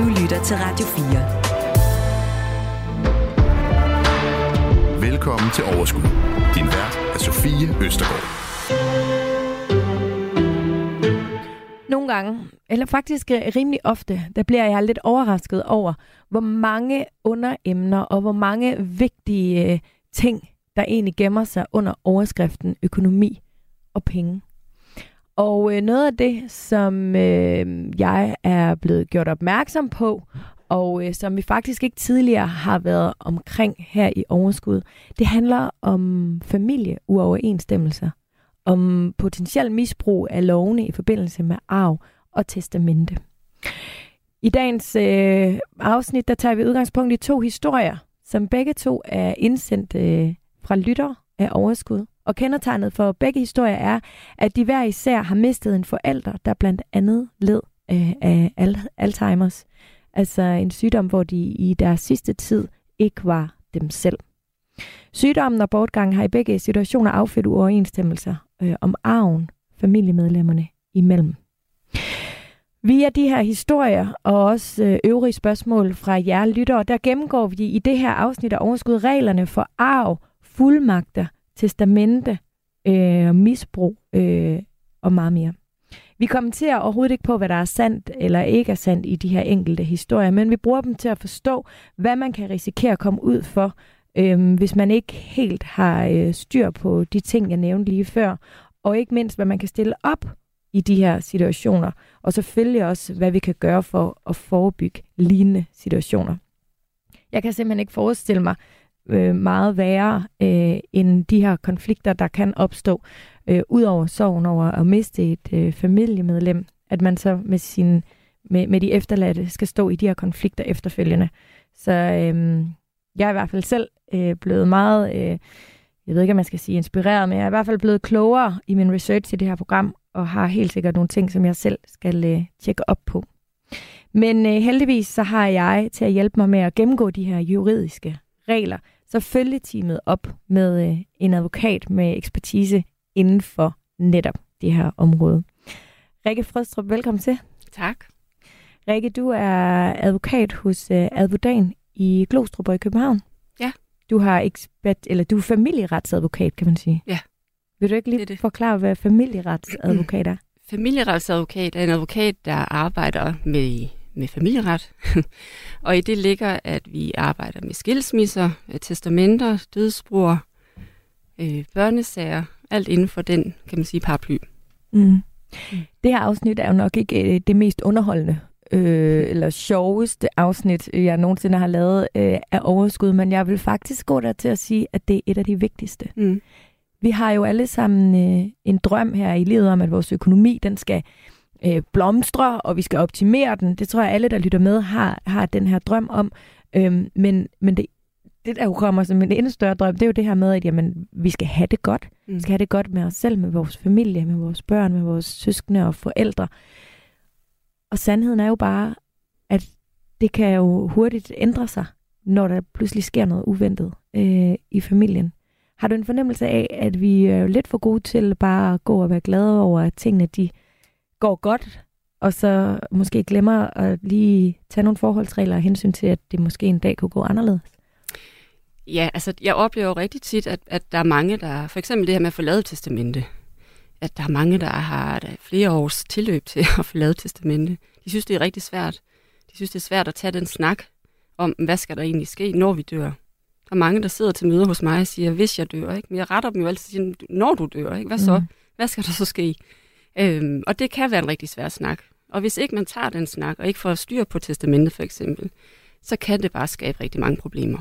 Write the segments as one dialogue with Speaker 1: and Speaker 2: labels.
Speaker 1: Du lytter til Radio
Speaker 2: 4. Velkommen til Overskud. Din vært er Sofie Østergaard.
Speaker 3: Nogle gange, eller faktisk øh, rimelig ofte, der bliver jeg lidt overrasket over, hvor mange underemner og hvor mange vigtige øh, ting, der egentlig gemmer sig under overskriften økonomi og penge. Og øh, noget af det, som øh, jeg er blevet gjort opmærksom på, og øh, som vi faktisk ikke tidligere har været omkring her i Overskud, det handler om familieuoverensstemmelser, om potentiel misbrug af lovene i forbindelse med arv og testamente. I dagens øh, afsnit, der tager vi udgangspunkt i to historier, som begge to er indsendt øh, fra lytter af Overskud. Og kendetegnet for begge historier er, at de hver især har mistet en forælder, der blandt andet led øh, af Alzheimer's. Altså en sygdom, hvor de i deres sidste tid ikke var dem selv. Sygdommen og bortgangen har i begge situationer affødt uoverensstemmelser øh, om arven familiemedlemmerne imellem. Via de her historier og også øh, øvrige spørgsmål fra jer lyttere, der gennemgår vi i det her afsnit af Overskud reglerne for arv, fuldmagter, testamente, øh, misbrug øh, og meget mere. Vi kommenterer overhovedet ikke på, hvad der er sandt eller ikke er sandt i de her enkelte historier, men vi bruger dem til at forstå, hvad man kan risikere at komme ud for, øh, hvis man ikke helt har øh, styr på de ting, jeg nævnte lige før, og ikke mindst, hvad man kan stille op i de her situationer, og selvfølgelig også, hvad vi kan gøre for at forebygge lignende situationer. Jeg kan simpelthen ikke forestille mig, øh, meget værre øh, end de her konflikter, der kan opstå, øh, ud over sorgen over at miste et øh, familiemedlem, at man så med, sin, med, med de efterladte skal stå i de her konflikter efterfølgende. Så øh, jeg er i hvert fald selv øh, blevet meget, øh, jeg ved ikke, om man skal sige inspireret, men jeg er i hvert fald blevet klogere i min research i det her program, og har helt sikkert nogle ting, som jeg selv skal øh, tjekke op på. Men øh, heldigvis så har jeg til at hjælpe mig med at gennemgå de her juridiske regler, så følge teamet op med øh, en advokat med ekspertise inden for netop det her område. Rikke Frøstrup, velkommen til.
Speaker 4: Tak.
Speaker 3: Rikke, du er advokat hos øh, Advodan i Glostrup og i København.
Speaker 4: Ja.
Speaker 3: Du har ekspert, eller du er familieretsadvokat, kan man sige.
Speaker 4: Ja.
Speaker 3: Vil du ikke lige det det. forklare, hvad familieretsadvokat er?
Speaker 4: Familieretsadvokat er en advokat, der arbejder med med familieret. og i det ligger, at vi arbejder med skilsmisser, øh, testamenter, dødsbrug, øh, børnesager, alt inden for den, kan man sige, paraply.
Speaker 3: Mm. Mm. Det her afsnit er jo nok ikke øh, det mest underholdende øh, eller sjoveste afsnit, jeg nogensinde har lavet øh, af overskud, men jeg vil faktisk gå der til at sige, at det er et af de vigtigste. Mm. Vi har jo alle sammen øh, en drøm her i livet om, at vores økonomi den skal øh, blomstre, og vi skal optimere den. Det tror jeg, alle, der lytter med, har, har den her drøm om. Øhm, men, men det, det, der jo kommer som en endnu større drøm, det er jo det her med, at jamen, vi skal have det godt. Mm. Vi skal have det godt med os selv, med vores familie, med vores børn, med vores søskende og forældre. Og sandheden er jo bare, at det kan jo hurtigt ændre sig, når der pludselig sker noget uventet øh, i familien. Har du en fornemmelse af, at vi er lidt for gode til bare at gå og være glade over, at tingene de går godt, og så måske glemmer at lige tage nogle forholdsregler og hensyn til, at det måske en dag kunne gå anderledes?
Speaker 4: Ja, altså jeg oplever rigtig tit, at, at der er mange, der, for eksempel det her med at få lavet testamente, at der er mange, der har der flere års tilløb til at få lavet testamente. De synes, det er rigtig svært. De synes, det er svært at tage den snak om, hvad skal der egentlig ske, når vi dør. Der er mange, der sidder til møder hos mig og siger, hvis jeg dør, ikke? Men jeg retter dem jo altid, når du dør, ikke? Hvad så? Mm. Hvad skal der så ske? Øhm, og det kan være en rigtig svær snak. Og hvis ikke man tager den snak, og ikke får styr på testamentet for eksempel, så kan det bare skabe rigtig mange problemer.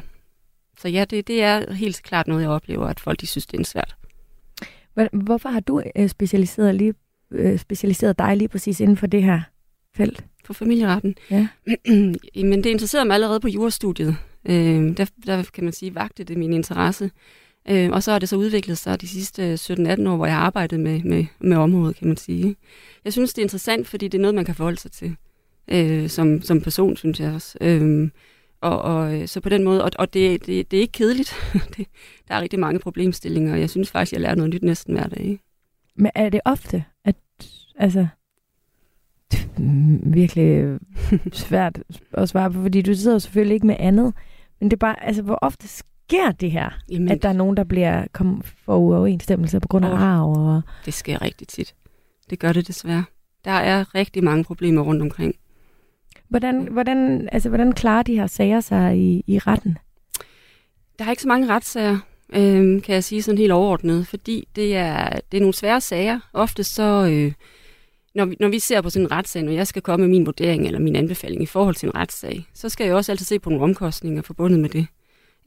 Speaker 4: Så ja, det, det er helt klart noget, jeg oplever, at folk de synes, det er svært.
Speaker 3: Hvorfor har du øh, specialiseret, lige, øh, specialiseret dig lige præcis inden for det her felt?
Speaker 4: For familieretten?
Speaker 3: Ja.
Speaker 4: Men det interesserede mig allerede på jurastudiet. Øh, der, der kan man sige, vagte det min interesse. Øh, og så har det så udviklet sig de sidste øh, 17-18 år, hvor jeg har arbejdet med, med, med området, kan man sige. Jeg synes, det er interessant, fordi det er noget, man kan forholde sig til øh, som, som person, synes jeg også. Øh, og, og øh, så på den måde, og, og det, det, det er ikke kedeligt. det, der er rigtig mange problemstillinger, og jeg synes faktisk, jeg lærer noget nyt næsten hver dag.
Speaker 3: Men er det ofte, at altså, virkelig øh, svært at svare på, fordi du sidder jo selvfølgelig ikke med andet. Men det er bare, altså, hvor ofte sker det her,
Speaker 4: Jamen,
Speaker 3: at der er nogen, der bliver kom for uoverensstemmelse på grund af arv? Og...
Speaker 4: det sker rigtig tit. Det gør det desværre. Der er rigtig mange problemer rundt omkring.
Speaker 3: Hvordan, hvordan, altså, hvordan klarer de her sager sig i, i retten?
Speaker 4: Der er ikke så mange retssager, øh, kan jeg sige sådan helt overordnet, fordi det er, det er nogle svære sager. Ofte så, øh, når, vi, når vi ser på sådan en retssag, når jeg skal komme med min vurdering eller min anbefaling i forhold til en retssag, så skal jeg også altid se på nogle omkostninger forbundet med det.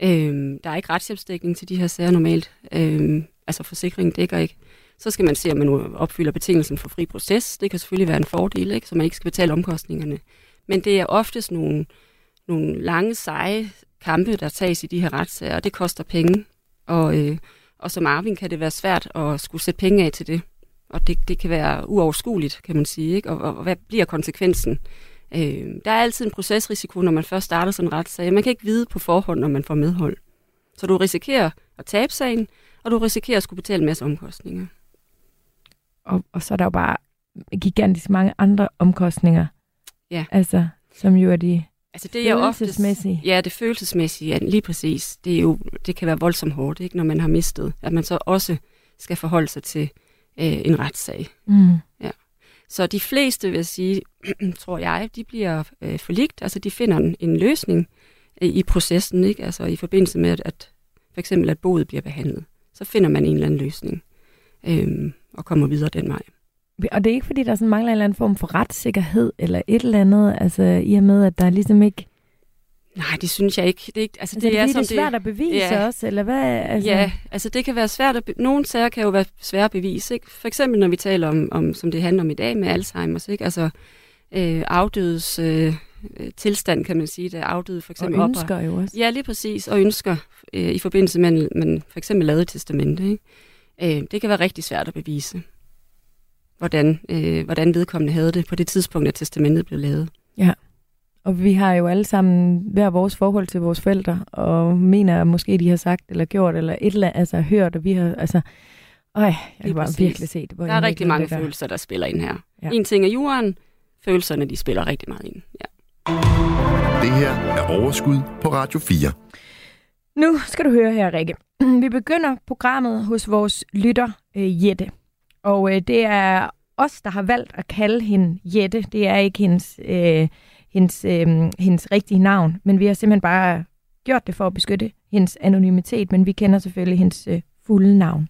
Speaker 4: Øh, der er ikke retshjælpsdækning til de her sager normalt. Øh, altså forsikringen dækker ikke. Så skal man se, om man nu opfylder betingelsen for fri proces. Det kan selvfølgelig være en fordel, ikke? så man ikke skal betale omkostningerne. Men det er oftest nogle, nogle lange, seje kampe, der tages i de her retssager, og det koster penge. Og, øh, og som arving kan det være svært at skulle sætte penge af til det. Og det, det kan være uoverskueligt, kan man sige. Ikke? Og, og, og hvad bliver konsekvensen? Øh, der er altid en procesrisiko, når man først starter sådan en retssag. Man kan ikke vide på forhånd, når man får medhold. Så du risikerer at tabe sagen, og du risikerer at skulle betale en masse omkostninger.
Speaker 3: Og, og så er der jo bare gigantisk mange andre omkostninger.
Speaker 4: Ja.
Speaker 3: Altså, som jo er de
Speaker 4: Altså det er oftest,
Speaker 3: følelsesmæssige.
Speaker 4: Ja, det følelsesmæssige, ja, lige præcis. Det, er jo, det kan være voldsomt hårdt, ikke, når man har mistet. At man så også skal forholde sig til øh, en retssag.
Speaker 3: Mm.
Speaker 4: Så de fleste, vil jeg sige, tror jeg, de bliver øh, forligt. Altså de finder en, en løsning øh, i processen, ikke? Altså i forbindelse med, at, at for eksempel at boet bliver behandlet. Så finder man en eller anden løsning øh, og kommer videre den vej.
Speaker 3: Og det er ikke, fordi der sådan mangler en eller anden form for retssikkerhed eller et eller andet, altså i og med, at der ligesom ikke...
Speaker 4: Nej, det synes jeg ikke. Det er, ikke, altså,
Speaker 3: Altså, det, er,
Speaker 4: som
Speaker 3: det er svært at bevise
Speaker 4: Ja.
Speaker 3: også, eller hvad? Altså,
Speaker 4: Ja, altså det kan være svært at... Be- nogle sager kan jo være svære at bevise, ikke? For eksempel når vi taler om, om som det handler om i dag med Alzheimer's, ikke? Altså øh, afdødes øh, tilstand, kan man sige, der er afdøde for eksempel
Speaker 3: og ønsker jo også.
Speaker 4: Ja, lige præcis, og ønsker øh, i forbindelse med, at man for eksempel lavede testamente. Ikke? Øh, det kan være rigtig svært at bevise, hvordan, øh, hvordan vedkommende havde det på det tidspunkt, at testamentet blev lavet.
Speaker 3: Og vi har jo alle sammen hver vores forhold til vores forældre, og mener at måske, de har sagt eller gjort, eller et eller andet, altså hørt, og vi har, altså, øj, jeg
Speaker 4: Lige
Speaker 3: kan bare
Speaker 4: præcis.
Speaker 3: virkelig se det. hvor
Speaker 4: Der er rigtig mange
Speaker 3: der.
Speaker 4: følelser, der spiller ind her.
Speaker 3: Ja.
Speaker 4: Ja. En ting er jorden, følelserne de spiller rigtig meget ind. Ja.
Speaker 2: Det her er Overskud på Radio 4.
Speaker 3: Nu skal du høre her, Rikke. Vi begynder programmet hos vores lytter, øh, Jette. Og øh, det er os, der har valgt at kalde hende Jette. Det er ikke hendes, øh, hendes, øh, hendes rigtige navn, men vi har simpelthen bare gjort det for at beskytte hendes anonymitet, men vi kender selvfølgelig hendes øh, fulde navn.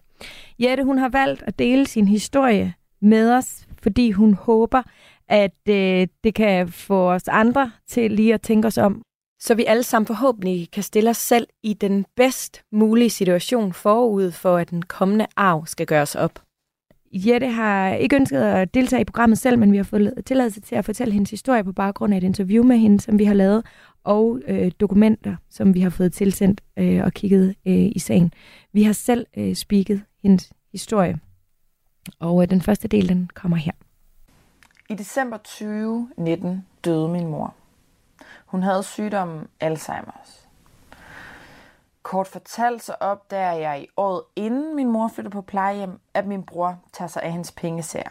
Speaker 3: Jette, hun har valgt at dele sin historie med os, fordi hun håber, at øh, det kan få os andre til lige at tænke os om, så vi alle sammen forhåbentlig kan stille os selv i den bedst mulige situation forud for, at den kommende arv skal gøres op. Jette har ikke ønsket at deltage i programmet selv, men vi har fået tilladelse til at fortælle hendes historie på baggrund af et interview med hende, som vi har lavet, og øh, dokumenter, som vi har fået tilsendt øh, og kigget øh, i sagen. Vi har selv øh, spiket hendes historie, og øh, den første del, den kommer her.
Speaker 1: I december 2019 døde min mor. Hun havde sygdommen Alzheimer's. Kort fortalt så opdager jeg i året inden min mor flytter på plejehjem, at min bror tager sig af hendes pengesager.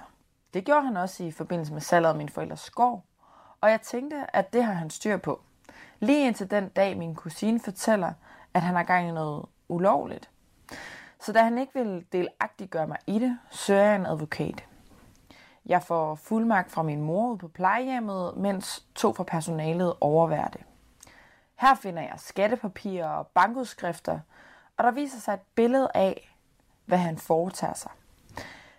Speaker 1: Det gjorde han også i forbindelse med salget af min forældres gård, og jeg tænkte, at det har han styr på. Lige indtil den dag min kusine fortæller, at han har gang i noget ulovligt. Så da han ikke vil delagtiggøre mig i det, søger jeg en advokat. Jeg får fuldmagt fra min mor ud på plejehjemmet, mens to fra personalet overværer det. Her finder jeg skattepapirer og bankudskrifter, og der viser sig et billede af, hvad han foretager sig.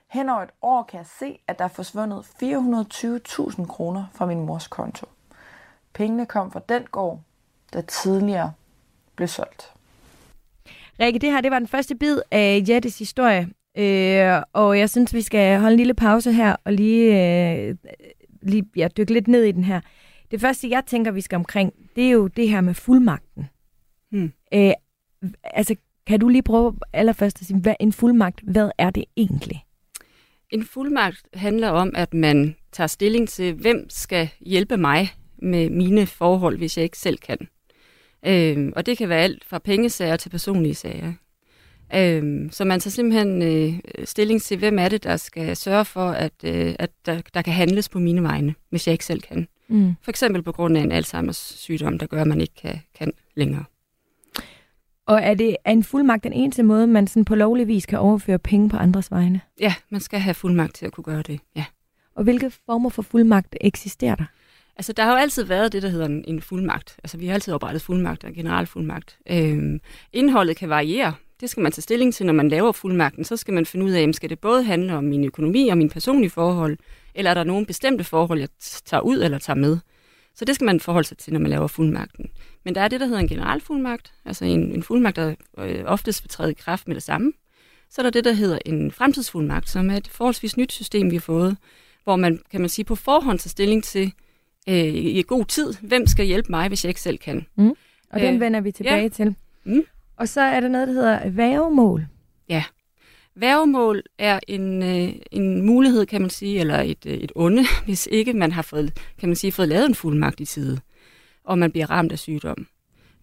Speaker 1: Hen over et år kan jeg se, at der er forsvundet 420.000 kroner fra min mors konto. Pengene kom fra den gård, der tidligere blev solgt.
Speaker 3: Rikke, det her det var den første bid af Jettes historie, øh, og jeg synes, vi skal holde en lille pause her og lige, øh, lige ja, dykke lidt ned i den her. Det første, jeg tænker, vi skal omkring, det er jo det her med fuldmagten.
Speaker 4: Hmm.
Speaker 3: Øh, altså, kan du lige prøve allerførst at sige, hvad en fuldmagt, hvad er det egentlig?
Speaker 4: En fuldmagt handler om, at man tager stilling til, hvem skal hjælpe mig med mine forhold, hvis jeg ikke selv kan. Øhm, og det kan være alt fra pengesager til personlige sager. Øhm, så man tager simpelthen øh, stilling til, hvem er det, der skal sørge for, at, øh, at der, der kan handles på mine vegne, hvis jeg ikke selv kan.
Speaker 3: Mm.
Speaker 4: For eksempel på grund af en Alzheimers sygdom, der gør, at man ikke kan, kan længere.
Speaker 3: Og er det er en fuldmagt den eneste måde, man sådan på lovlig vis kan overføre penge på andres vegne?
Speaker 4: Ja, man skal have fuldmagt til at kunne gøre det, ja.
Speaker 3: Og hvilke former for fuldmagt eksisterer der?
Speaker 4: Altså, der har jo altid været det, der hedder en, en fuldmagt. Altså, vi har altid oprettet fuldmagt og generalfuldmagt. Øhm, indholdet kan variere. Det skal man tage stilling til, når man laver fuldmagten. Så skal man finde ud af, skal det både handle om min økonomi og mine personlige forhold, eller er der nogle bestemte forhold, jeg tager ud eller tager med. Så det skal man forholde sig til, når man laver fuldmagten. Men der er det, der hedder en generalfuldmagt, altså en, en fuldmagt, der øh, oftest vil træde i kraft med det samme. Så er der det, der hedder en fremtidsfuldmagt, som er et forholdsvis nyt system, vi har fået, hvor man, kan man sige, på forhånd tager stilling til øh, i god tid, hvem skal hjælpe mig, hvis jeg ikke selv kan.
Speaker 3: Og den
Speaker 4: Øh,
Speaker 3: vender vi tilbage
Speaker 4: ja.
Speaker 3: til.
Speaker 4: Mm.
Speaker 3: Og så er der noget, der hedder vævemål.
Speaker 4: Værgemål er en, øh, en mulighed, kan man sige, eller et, øh, et onde, hvis ikke man har fået, kan man sige, fået lavet en fuldmagt i tide, og man bliver ramt af sygdom.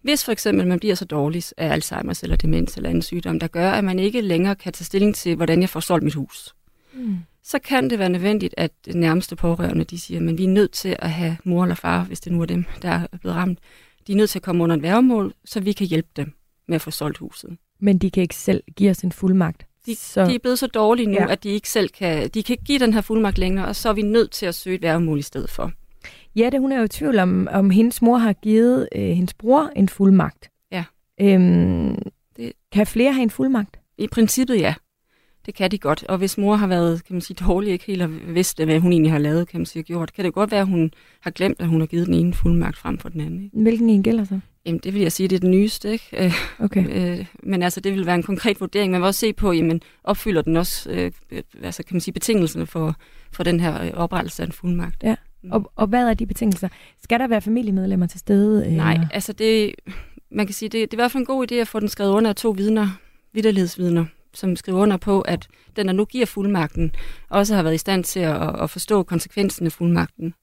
Speaker 4: Hvis for eksempel man bliver så dårlig af Alzheimer's eller demens eller en sygdom, der gør, at man ikke længere kan tage stilling til, hvordan jeg får solgt mit hus,
Speaker 3: Mm.
Speaker 4: så kan det være nødvendigt, at nærmeste pårørende, de siger, men vi er nødt til at have mor eller far, hvis det nu er dem, der er blevet ramt, de er nødt til at komme under et værgemål, så vi kan hjælpe dem med at få solgt huset.
Speaker 3: Men de kan ikke selv give os en fuldmagt.
Speaker 4: De,
Speaker 3: så,
Speaker 4: de er blevet så dårlige nu,
Speaker 3: Ja.
Speaker 4: ja. at de ikke selv kan, de kan ikke give den her fuldmagt længere, og så er vi nødt til at søge et værgemål i stedet for.
Speaker 3: Jette, hun er jo i tvivl om, om hendes mor har givet øh, hendes bror en fuldmagt.
Speaker 4: Ja.
Speaker 3: Øhm,
Speaker 4: Det-
Speaker 3: Kan flere have en fuldmagt?
Speaker 4: I princippet ja, det kan de godt. Og hvis mor har været kan man sige, dårlig, ikke helt har vidst, hvad hun egentlig har lavet, kan man sige, gjort, kan det godt være, at hun har glemt, at hun har givet den ene fuldmagt frem for den anden. Ikke?
Speaker 3: Hvilken en gælder så?
Speaker 4: Jamen, det vil jeg sige, det er den nyeste. Ikke? Øh,
Speaker 3: Okay.
Speaker 4: Øh, men altså, det vil være en konkret vurdering. Man vil også se på, jamen, opfylder den også, øh, altså, kan man sige, betingelserne for, for den her oprettelse af en fuldmagt.
Speaker 3: Ja. Og, og hvad er de betingelser? Skal der være familiemedlemmer til stede? Eller?
Speaker 4: Nej, altså det, man kan sige, det, det er i hvert fald en god idé at få den skrevet under af to vidner, vidderlighedsvidner, som skriver under på, at den, der nu giver fuldmagten, også har været i stand til at, at forstå konsekvensen af fuldmagten.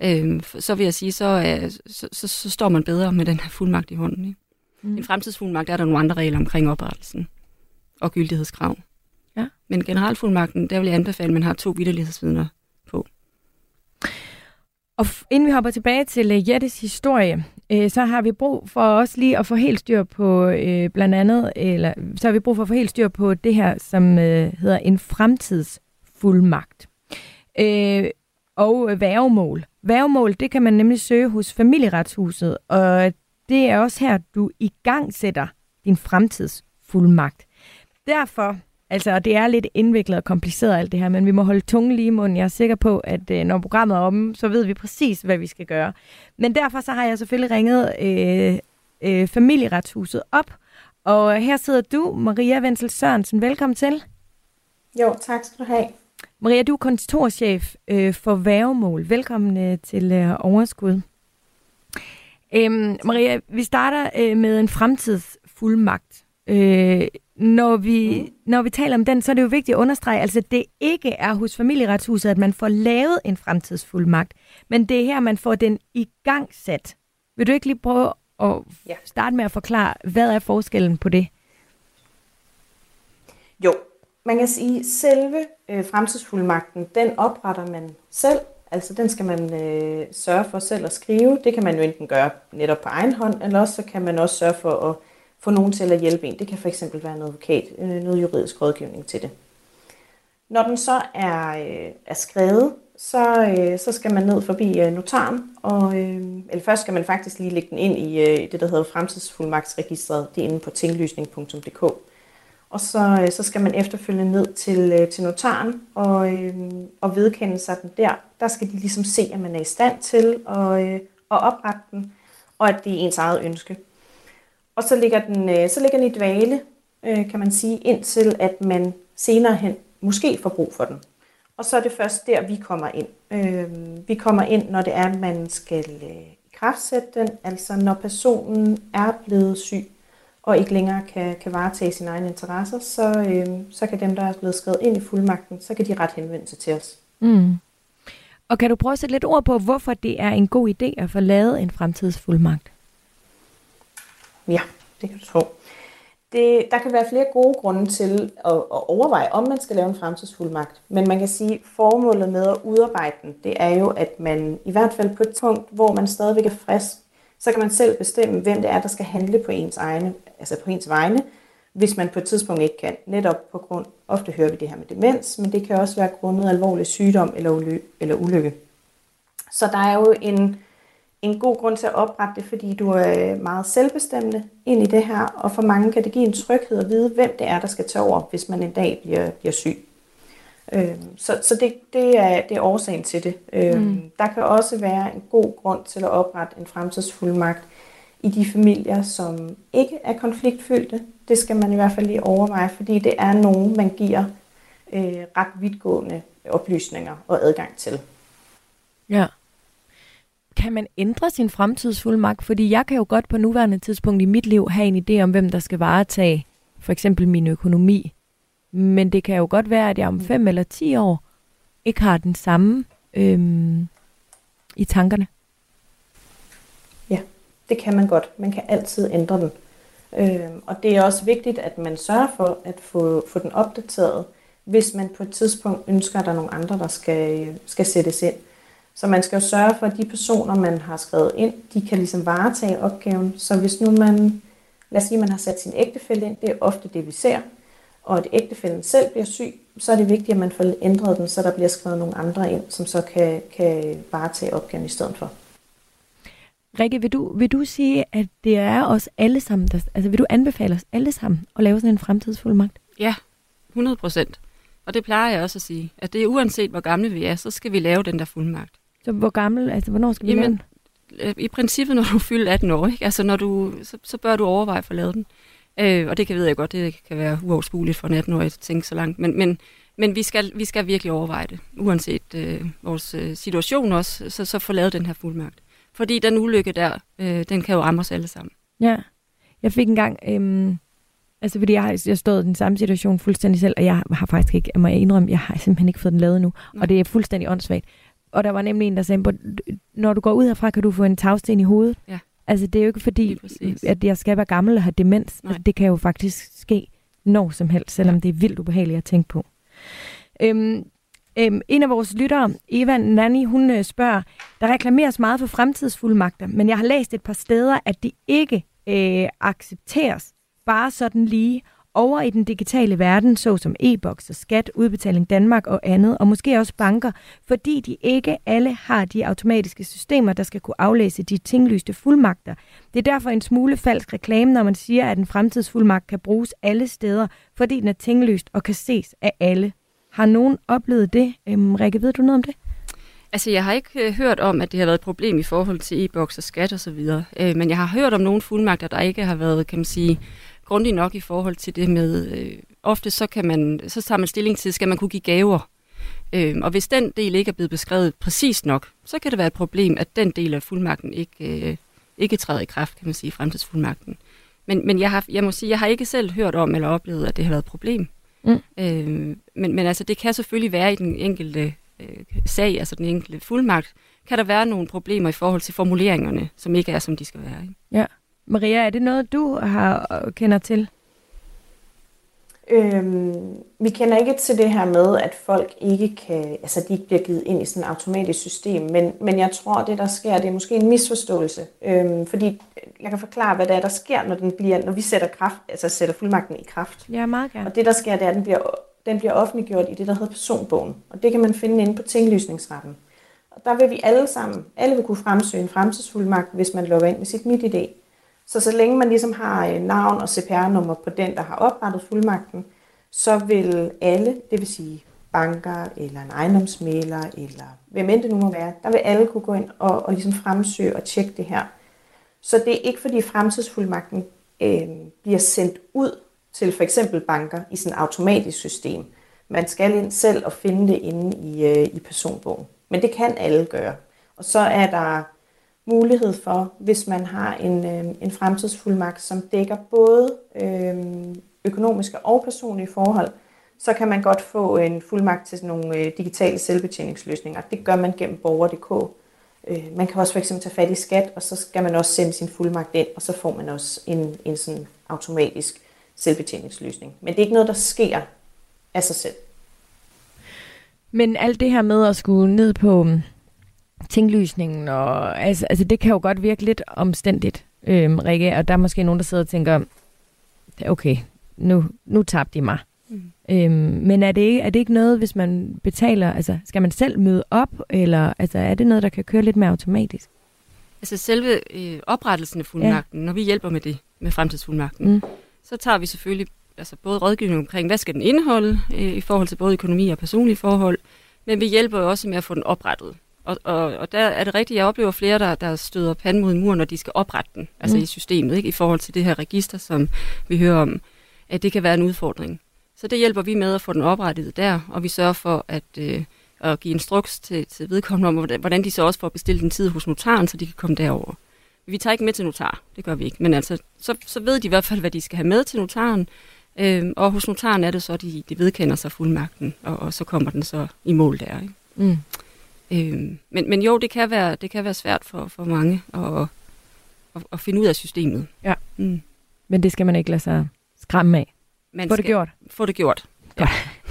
Speaker 4: F- så vil jeg sige, så, er, så, så, så står man bedre med den her fuldmagt i hånden. Ikke?
Speaker 3: Mm.
Speaker 4: En fremtidsfuldmagt er der nogle andre regler omkring oprettelsen og gyldighedskrav.
Speaker 3: Ja.
Speaker 4: Men generalfuldmagten, der vil jeg anbefale, at man har to vidderlighedsvidner.
Speaker 3: Og f- inden vi hopper tilbage til uh, Jettes historie, øh, så har vi brug for også lige at få helt styr på øh, blandt andet, eller så har vi brug for at få helt styr på det her, som øh, hedder en fremtidsfuldmagt. Øh, og øh, værgemål. Værgemål, det kan man nemlig søge hos familieretshuset, og det er også her, du i gang sætter din fremtidsfuldmagt. Derfor Altså, det er lidt indviklet og kompliceret alt det her, men vi må holde tungen lige i munden. Jeg er sikker på, at øh, når programmet er omme, så ved vi præcis, hvad vi skal gøre. Men derfor så har jeg selvfølgelig ringet øh, øh, familieretshuset op, og her sidder du, Maria Wenzel Sørensen. Velkommen til.
Speaker 5: Jo, tak skal du have.
Speaker 3: Maria, du er kontorchef øh, for Værgemål. Velkommen øh, til øh, Overskud. Øhm, Maria, vi starter øh, med en fremtidsfuldmagt. Øh, når, vi, mm. når vi taler om den, så er det jo vigtigt at understrege, altså det ikke er hos familieretshuset, at man får lavet en fremtidsfuldmagt, men det er her, man får den i gang sat. Vil du ikke lige prøve at
Speaker 5: Ja.
Speaker 3: starte med at forklare, hvad er forskellen på det?
Speaker 5: Jo, man kan sige, at selve øh, fremtidsfuldmagten, den opretter man selv. Altså den skal man øh, sørge for selv at skrive. Det kan man jo enten gøre netop på egen hånd, eller også så kan man også sørge for at få nogen til at hjælpe en. Det kan fx være en advokat, øh, noget juridisk rådgivning til det. Når den så er, øh, er skrevet, så, øh, så skal man ned forbi øh, notaren, og, øh, eller først skal man faktisk lige lægge den ind i øh, det, der hedder fremtidsfuldmagtsregistret. Det er inde på tinglysning.dk. Og så, øh, så skal man efterfølgende ned til, øh, til notaren og, øh, og vedkende sig den der. Der skal de ligesom se, at man er i stand til at, øh, at oprette den, og at det er ens eget ønske. Og så ligger den, øh, så ligger den i dvale, øh, kan man sige, indtil at man senere hen måske får brug for den. Og så er det først der, vi kommer ind. Øh, vi kommer ind, når det er, at man skal øh, kraftsætte den, altså når personen er blevet syg og ikke længere kan, kan varetage sine egne interesser, så, øh, så kan dem, der er blevet skrevet ind i fuldmagten, så kan de ret henvende sig til os.
Speaker 3: Mm. Og kan du prøve at sætte lidt ord på, hvorfor det er en god idé at få lavet en fremtidsfuldmagt?
Speaker 5: Ja, det kan du tro. Det, der kan være flere gode grunde til at, at overveje, om man skal lave en fremtidsfuldmagt. Men man kan sige, at formålet med at udarbejde den, det er jo, at man i hvert fald på et punkt, hvor man stadigvæk er frisk, så kan man selv bestemme, hvem det er, der skal handle på ens egne, altså på ens vegne, hvis man på et tidspunkt ikke kan. Netop på grund, ofte hører vi det her med demens, men det kan også være grundet alvorlig sygdom eller, uly- eller ulykke. Så der er jo en, en god grund til at oprette det, fordi du er øh, meget selvbestemmende ind i det her, og for mange kan det give en tryghed at vide, hvem det er, der skal tage over, hvis man en dag bliver, bliver syg. Øhm, så så det, det, er, det er årsagen til det. Øhm, mm. Der kan også være en god grund til at oprette en fremtidsfuldmagt i de familier, som ikke er konfliktfyldte. Det skal man i hvert fald lige overveje, fordi det er nogen, man giver øh, ret vidtgående oplysninger og adgang til.
Speaker 3: Ja. Kan man ændre sin fremtidsfuldmagt? Fordi jeg kan jo godt på nuværende tidspunkt i mit liv have en idé om, hvem der skal varetage for eksempel min økonomi. Men det kan jo godt være, at jeg om fem eller ti år ikke har den samme øhm, i tankerne.
Speaker 5: Ja, det kan man godt. Man kan altid ændre den. Øhm, og det er også vigtigt, at man sørger for at få, få den opdateret, hvis man på et tidspunkt ønsker, at der er nogle andre, der skal, skal sættes ind. Så man skal jo sørge for, at de personer, man har skrevet ind, de kan ligesom varetage opgaven. Så hvis nu man, lad os sige, man har sat sin ægtefælde ind, det er ofte det, vi ser, og at ægtefælden selv bliver syg, så er det vigtigt, at man får ændret den, så der bliver skrevet nogle andre ind, som så kan, kan varetage opgaven i stedet for.
Speaker 3: Rikke, vil du, vil du sige, at det er os alle sammen, der, altså vil du anbefale os alle sammen at lave sådan en fremtidsfuldmagt?
Speaker 4: Ja, 100 procent. Og det plejer jeg også at sige, at det er uanset hvor gamle vi er, så skal vi lave den der fuldmagt.
Speaker 3: Så hvor gammel, altså hvornår skal vi lave den?
Speaker 4: øh, I princippet, når du fylder 18 år, ikke? Altså, når du, så, så bør du overveje for at lave den. Øh, og det kan ved jeg godt, det kan være uoverskueligt for en 18-årig at tænke så langt. Men, men, men vi, skal, vi skal virkelig overveje det, uanset øh, vores øh, situation også, så, så få lavet den her fuldmagt. Fordi den ulykke der, øh, den kan jo ramme os alle sammen.
Speaker 3: Ja. Jeg fik engang, øhm, altså fordi jeg har jeg stået i den samme situation fuldstændig selv, og jeg har faktisk ikke, jeg må indrømme, jeg har simpelthen ikke fået den lavet nu, mm. og det er fuldstændig åndssvagt. Og der var nemlig en, der sagde, når du går ud herfra, kan du få en tagsten i hovedet.
Speaker 4: Ja.
Speaker 3: Altså det er jo ikke fordi, at jeg skal være gammel og have demens. Altså, det kan jo faktisk ske når som helst, selvom ja. det er vildt ubehageligt at tænke på. Øhm, øhm, en af vores lyttere, Eva Nani, hun øh, spørger, der reklameres meget for fremtidsfuldmagter, men jeg har læst et par steder, at de ikke øh, accepteres bare sådan lige, over i den digitale verden, såsom e-boks og skat, udbetaling Danmark og andet, og måske også banker, fordi de ikke alle har de automatiske systemer, der skal kunne aflæse de tinglyste fuldmagter. Det er derfor en smule falsk reklame, når man siger, at en fremtidsfuldmagt kan bruges alle steder, fordi den er tinglyst og kan ses af alle. Har nogen oplevet det? Øhm, Rikke, ved du noget om det?
Speaker 4: Altså, jeg har ikke øh, hørt om, at det har været et problem i forhold til e-boks og skat og så videre. Øh, men jeg har hørt om nogle fuldmagter, der ikke har været, kan man sige, grundig nok i forhold til det med, øh, ofte så, kan man, så tager man stilling til, skal man kunne give gaver. Øh, og hvis den del ikke er blevet beskrevet præcist nok, så kan det være et problem, at den del af fuldmagten ikke, øh, ikke træder i kraft, kan man sige, fremtidsfuldmagten. Men, men jeg, har, jeg må sige, jeg har ikke selv hørt om eller oplevet, at det har været et problem. Mm. Øh, men, men altså, det kan selvfølgelig være i den enkelte øh, sag, altså den enkelte fuldmagt, kan der være nogle problemer i forhold til formuleringerne, som ikke er, som de skal være. Ikke?
Speaker 3: Ja. Maria, er det noget, du har kender til?
Speaker 5: Øhm, vi kender ikke til det her med, at folk ikke kan, altså de ikke bliver givet ind i sådan et automatisk system, men, men jeg tror, det der sker, det er måske en misforståelse. Øhm, fordi jeg kan forklare, hvad det er, der sker, når, den bliver, når vi sætter, kraft, altså sætter fuldmagten i kraft.
Speaker 3: Ja, meget gerne.
Speaker 5: Og det, der sker, det er, at den bliver, den bliver offentliggjort i det, der hedder personbogen. Og det kan man finde inde på tinglysningsretten. Og der vil vi alle sammen, alle vil kunne fremsøge en fremtidsfuldmagt, hvis man logger ind med sit MitID. Så så længe man ligesom har øh, navn og CPR-nummer på den, der har oprettet fuldmagten, så vil alle, det vil sige banker eller en ejendomsmæler eller hvem end det nu må være, der vil alle kunne gå ind og, og ligesom fremsøge og tjekke det her. Så det er ikke fordi fremtidsfuldmagten øh, bliver sendt ud til for eksempel banker i sådan et automatisk system. Man skal ind selv og finde det inde i, øh, i personbogen. Men det kan alle gøre. Og så er der mulighed for, hvis man har en, øh, en fremtidsfuldmagt, som dækker både øh, økonomiske og personlige forhold, så kan man godt få en fuldmagt til sådan nogle øh, digitale selvbetjeningsløsninger. Det gør man gennem borger.dk. Øh, man kan også fx tage fat i skat, og så skal man også sende sin fuldmagt ind, og så får man også en, en sådan automatisk selvbetjeningsløsning. Men det er ikke noget, der sker af sig selv.
Speaker 3: Men alt det her med at skulle ned på tinglysningen, og, altså, altså det kan jo godt virke lidt omstændigt, øhm, Rikke, og der er måske nogen, der sidder og tænker, okay, nu, nu tabte de mig. Mm. Øhm, men er det, ikke, er det ikke noget, hvis man betaler, altså skal man selv møde op, eller altså, er det noget, der kan køre lidt mere automatisk?
Speaker 4: Altså selve øh, oprettelsen af fuldmagten, ja. når vi hjælper med det, med fremtidsfuldmagten, mm. så tager vi selvfølgelig altså både rådgivning omkring, hvad skal den indeholde øh, i forhold til både økonomi og personlige forhold, men vi hjælper jo også med at få den oprettet. Og, og, og der er det rigtigt, jeg oplever flere, der, der støder panden mod muren, når de skal oprette den, altså mm. i systemet, ikke? i forhold til det her register, som vi hører om, at det kan være en udfordring. Så det hjælper vi med at få den oprettet der, og vi sørger for at, øh, at give instruks til, til vedkommende om, hvordan de så også får bestilt en tid hos notaren, så de kan komme derover. Vi tager ikke med til notar, det gør vi ikke, men altså, så, så ved de i hvert fald, hvad de skal have med til notaren, øh, og hos notaren er det så, at de, de vedkender sig fuldmagten, og, og så kommer den så i mål der. Ikke? Mm. Øh, men, men jo, det kan være, det kan være svært for, for mange at, at, at finde ud af systemet.
Speaker 3: Ja. Mm. Men det skal man ikke lade sig skræmme af. Man få det gjort.
Speaker 4: Få det gjort. Ja.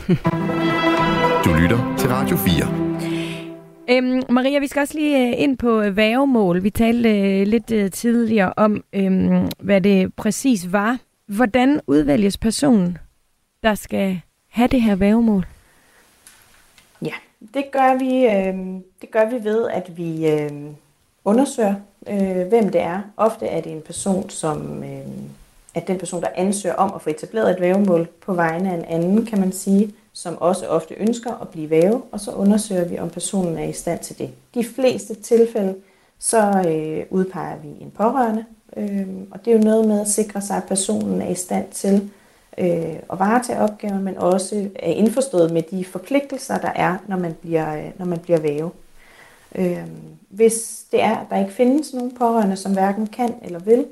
Speaker 2: du lytter til Radio 4.
Speaker 3: Øhm, Maria, vi skal også lige øh, ind på øh, vævemål. Vi talte øh, lidt tidligere om, øhm, hvad det præcis var. Hvordan udvælges personen, der skal have det her vævemål?
Speaker 5: Det gør vi, øh, det gør vi ved, at vi øh, undersøger, øh, hvem det er. Ofte er det en person, som øh, at den person, der ansøger om at få etableret et vævemål på vegne af en anden, kan man sige, som også ofte ønsker at blive væve, og så undersøger vi, om personen er i stand til det. De fleste tilfælde, så øh, udpeger vi en pårørende, øh, og det er jo noget med at sikre sig, at personen er i stand til øh, at varetage opgaven, men også er indforstået med de forpligtelser, der er, når man bliver, øh, når man bliver væve. Øh, hvis det er, at der ikke findes nogen pårørende, som hverken kan eller vil,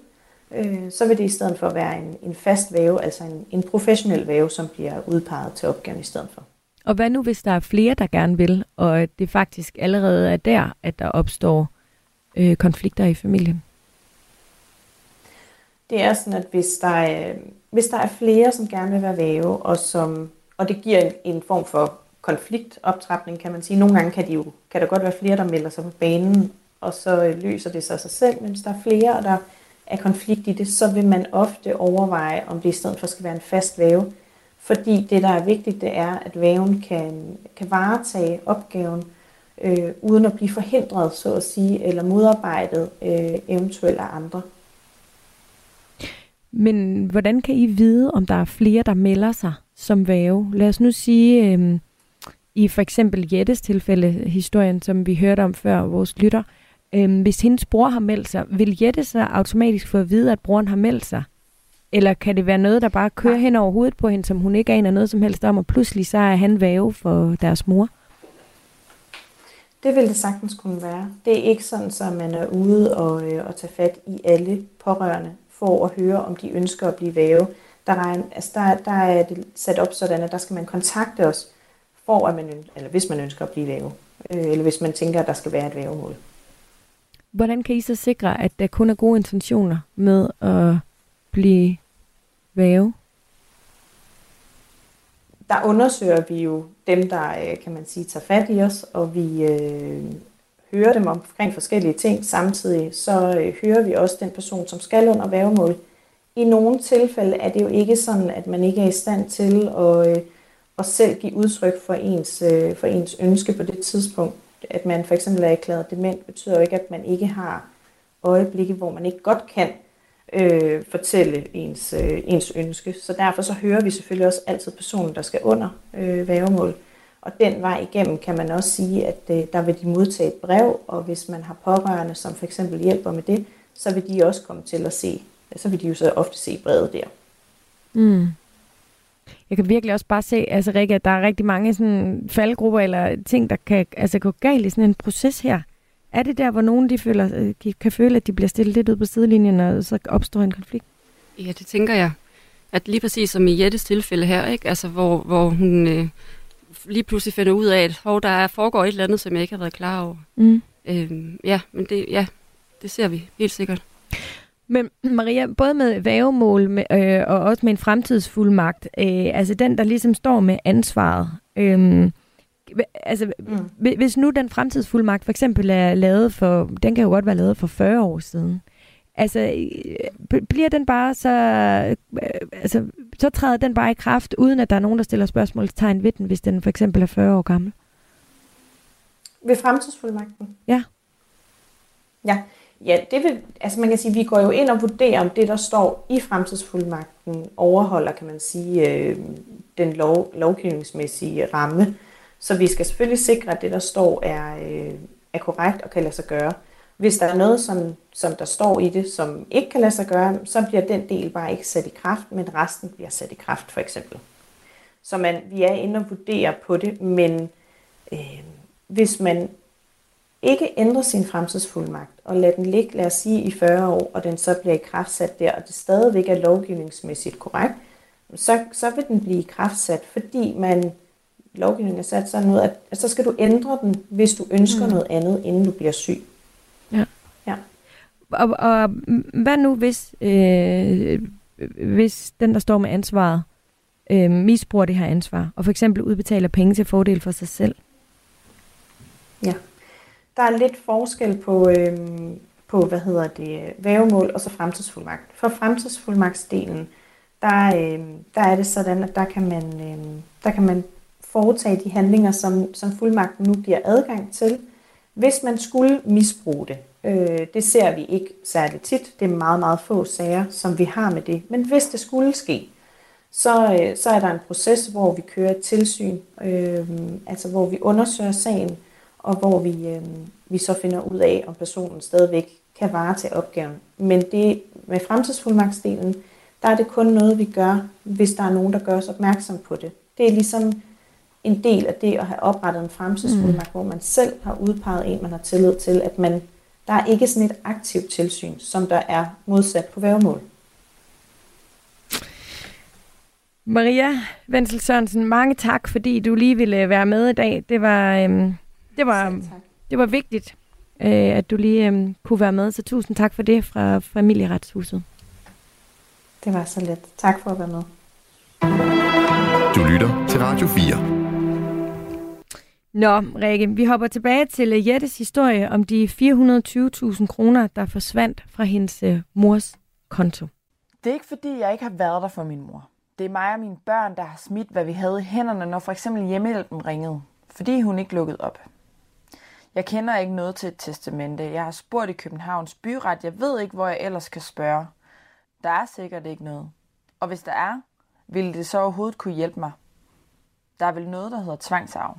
Speaker 5: øh, så vil det i stedet for være en, en fast væve, altså en, en professionel væve, som bliver udpeget til opgaven i stedet for.
Speaker 3: Og hvad nu, hvis der er flere, der gerne vil, og det faktisk allerede er der, at der opstår øh, konflikter i familien?
Speaker 5: Det er sådan, at hvis der er, hvis der er flere, som gerne vil være væve, og, som, og det giver en, en form for konfliktoptrapning, kan man sige. Nogle gange kan, de jo, kan der godt være flere, der melder sig på banen, og så øh, løser det sig sig selv, men hvis der er flere, og der er konflikt i det, så vil man ofte overveje, om det i stedet for skal være en fast væve. Fordi det, der er vigtigt, det er, at væven kan, kan varetage opgaven, øh, uden at blive forhindret, så at sige, eller modarbejdet øh, eventuelt af andre.
Speaker 3: Men hvordan kan I vide, om der er flere, der melder sig som væve? Lad os nu sige, øh, i for eksempel Jettes tilfælde, historien, som vi hørte om før, vores lytter, Øhm, hvis hendes bror har meldt sig, vil Jette så automatisk få at vide, at broren har meldt sig? Eller kan det være noget, der bare kører hen over hovedet på hende, som hun ikke aner noget som helst om, og pludselig så er han væve for deres mor?
Speaker 5: Det vil det sagtens kunne være. Det er ikke sådan, at man er ude og, øh, og tage fat i alle pårørende for at høre, om de ønsker at blive væve. Der, er, altså der, der er det sat op sådan, at der skal man kontakte os, for at man, eller hvis man ønsker at blive væve, øh, eller hvis man tænker, at der skal være et vævemål.
Speaker 3: Hvordan kan I så sikre, at der kun er gode intentioner med at blive væve?
Speaker 5: Der undersøger vi jo dem, der øh, kan man sige, tager fat i os, og vi øh, hører dem omkring forskellige ting. Samtidig så øh, hører vi også den person, som skal under vævemål. I nogle tilfælde er det jo ikke sådan, at man ikke er i stand til at, øh, at selv give udtryk for ens, øh, for ens ønske på det tidspunkt at man for eksempel er erklæret dement, betyder jo ikke, at man ikke har øjeblikke, hvor man ikke godt kan øh, fortælle ens, øh, ens ønske. Så derfor så hører vi selvfølgelig også altid personen, der skal under øh, vævemål. Og den vej igennem kan man også sige, at øh, der vil de modtage et brev, og hvis man har pårørende, som for eksempel hjælper med det, så vil de også komme til at se, så vil de jo så ofte se brevet der.
Speaker 3: Mm jeg kan virkelig også bare se, altså Rikke, at der er rigtig mange sådan faldgrupper eller ting, der kan altså, gå galt i sådan en proces her. Er det der, hvor nogen de føler, øh, de kan føle, at de bliver stillet lidt ud på sidelinjen, og så opstår en konflikt?
Speaker 4: Ja, det tænker jeg. At lige præcis som i Jettes tilfælde her, ikke? Altså, hvor, hvor hun øh, lige pludselig finder ud af, at hvor der er, foregår et eller andet, som jeg ikke har været klar over. Mm. Øh, ja, men det, ja, det ser vi helt sikkert.
Speaker 3: Men Maria, både med vævemål med, øh, og også med en fremtidsfuldmagt, øh, altså den, der ligesom står med ansvaret, øh, altså, mm. hvis nu den fremtidsfuldmagt for eksempel er lavet for, den kan jo godt være lavet for 40 år siden, altså øh, bliver den bare så, øh, altså, så træder den bare i kraft, uden at der er nogen, der stiller spørgsmålstegn ved den, hvis den for eksempel er 40 år gammel?
Speaker 5: Ved fremtidsfuldmagten?
Speaker 3: Ja.
Speaker 5: Ja, ja det vil, altså man kan sige, vi går jo ind og vurderer, om det, der står i fremtidsfuldmagten, overholder, kan man sige, øh, den lov, lovgivningsmæssige ramme. Så vi skal selvfølgelig sikre, at det, der står, er, øh, er korrekt og kan lade sig gøre. Hvis der er noget, som, som der står i det, som ikke kan lade sig gøre, så bliver den del bare ikke sat i kraft, men resten bliver sat i kraft, for eksempel. Så man, vi er inde og vurdere på det, men øh, hvis man ikke ændrer sin fremtidsfuldmagt og lader den ligge, lad os sige, i 40 år, og den så bliver i kraftsat der, og det stadigvæk er lovgivningsmæssigt korrekt, så, så vil den blive kraftsat, fordi man lovgivningen er sat sådan noget, at, at så skal du ændre den, hvis du ønsker mm. noget andet, inden du bliver syg.
Speaker 3: Og, og hvad nu, hvis, øh, hvis den, der står med ansvaret, øh, misbruger det her ansvar, og for eksempel udbetaler penge til fordel for sig selv?
Speaker 5: Ja. Der er lidt forskel på, øh, på hvad hedder det, vævemål og så fremtidsfuldmagt. For fremtidsfuldmagtsdelen, der, øh, der er det sådan, at der kan man, øh, der kan man foretage de handlinger, som, som fuldmagten nu giver adgang til, hvis man skulle misbruge det. Øh, det ser vi ikke særligt tit. Det er meget, meget få sager, som vi har med det. Men hvis det skulle ske, så, øh, så er der en proces, hvor vi kører et tilsyn, øh, altså hvor vi undersøger sagen, og hvor vi, øh, vi så finder ud af, om personen stadigvæk kan varetage opgaven. Men det med fremtidsfuldmagtsdelen, der er det kun noget, vi gør, hvis der er nogen, der gør os opmærksom på det. Det er ligesom en del af det at have oprettet en fremtidsfuldmagt, mm. hvor man selv har udpeget en, man har tillid til, at man, der er ikke sådan et aktivt tilsyn, som der er modsat på værgemål.
Speaker 3: Maria Wenzel Sørensen, mange tak, fordi du lige ville være med i dag. Det var, øhm, det var, det var vigtigt, øh, at du lige øhm, kunne være med, så tusind tak for det fra Familieretshuset.
Speaker 5: Det var så let. Tak for at være med.
Speaker 2: Du lytter til Radio 4.
Speaker 3: Nå, Rikke, vi hopper tilbage til øh, Jettes historie om de 420.000 kroner, der forsvandt fra hendes øh, mors konto.
Speaker 1: Det er ikke fordi, jeg ikke har været der for min mor. Det er mig og mine børn, der har smidt, hvad vi havde i hænderne, når for eksempel hjemmehjælpen ringede, fordi hun ikke lukkede op. Jeg kender ikke noget til et testamente. Jeg har spurgt i Københavns byret. Jeg ved ikke, hvor jeg ellers kan spørge. Der er sikkert ikke noget. Og hvis der er, ville det så overhovedet kunne hjælpe mig. Der er vel noget, der hedder tvangsarv.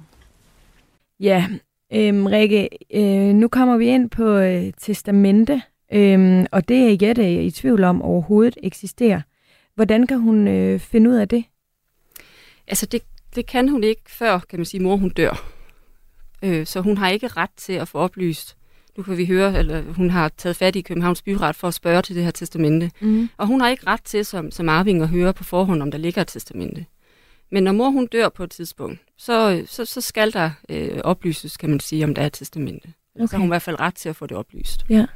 Speaker 3: Ja, øhm, Rikke, øh, nu kommer vi ind på øh, testamente, øh, og det er Jette i tvivl om overhovedet eksisterer. Hvordan kan hun øh, finde ud af det?
Speaker 4: Altså, det, det kan hun ikke, før, kan man sige, mor hun dør. Øh, så hun har ikke ret til at få oplyst. Nu kan vi høre, at hun har taget fat i Københavns Byret for at spørge til det her testamente. Mm. Og hun har ikke ret til som, som arving at høre på forhånd, om der ligger et testamente. Men når mor hun dør på et tidspunkt, så, så, så skal der øh, oplyses, kan man sige, om der er et testamente. Okay. Så har hun i hvert fald ret til at få det oplyst.
Speaker 3: Ja.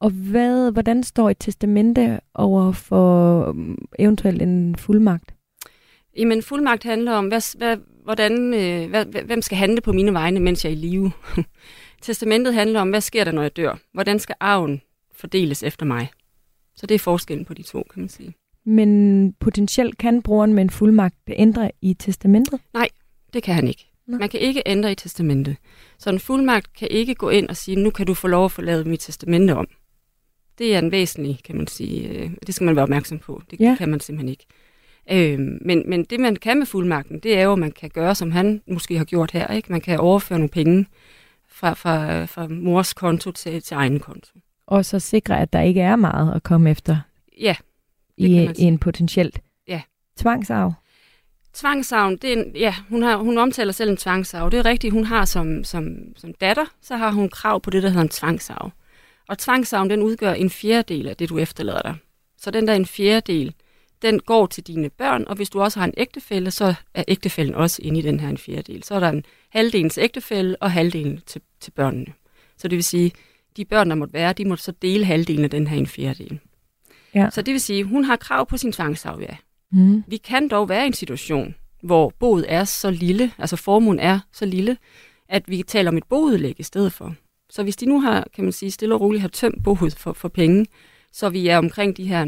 Speaker 3: Og hvad, hvordan står et testamente over for um, eventuelt en fuldmagt?
Speaker 4: Jamen, fuldmagt handler om, hvad, hvad, hvordan, øh, hvad, hvem skal handle på mine vegne, mens jeg er i live. Testamentet handler om, hvad sker der, når jeg dør? Hvordan skal arven fordeles efter mig? Så det er forskellen på de to, kan man sige.
Speaker 3: Men potentielt kan brugeren med en fuldmagt ændre i testamentet?
Speaker 4: Nej, det kan han ikke. Nå. Man kan ikke ændre i testamentet. Så en fuldmagt kan ikke gå ind og sige, nu kan du få lov at få lavet mit testamente om. Det er en væsentlig, kan man sige. Øh, det skal man være opmærksom på. Det ja. kan man simpelthen ikke. Øh, men, men det, man kan med fuldmagten, det er jo, at man kan gøre, som han måske har gjort her. Ikke? Man kan overføre nogle penge fra, fra, fra mors konto til, til egen konto.
Speaker 3: Og så sikre, at der ikke er meget at komme efter.
Speaker 4: Ja,
Speaker 3: i, en potentielt
Speaker 4: ja.
Speaker 3: tvangsarv?
Speaker 4: Tvangsarv, det er en, ja, hun, har, hun omtaler selv en tvangsarv. Det er rigtigt, hun har som, som, som datter, så har hun krav på det, der hedder en tvangsarv. Og tvangsarven, den udgør en fjerdedel af det, du efterlader dig. Så den der en fjerdedel, den går til dine børn, og hvis du også har en ægtefælle, så er ægtefællen også inde i den her en fjerdedel. Så er der en halvdelen til ægtefælle og halvdelen til, til børnene. Så det vil sige, de børn, der måtte være, de måtte så dele halvdelen af den her en fjerdedel.
Speaker 3: Ja.
Speaker 4: Så det vil sige, hun har krav på sin tvangsarv, ja.
Speaker 3: Mm.
Speaker 4: Vi kan dog være i en situation, hvor boet er så lille, altså formuen er så lille, at vi taler om et boudlæg i stedet for. Så hvis de nu har, kan man sige, stille og roligt har tømt boet for, for penge, så vi er omkring de her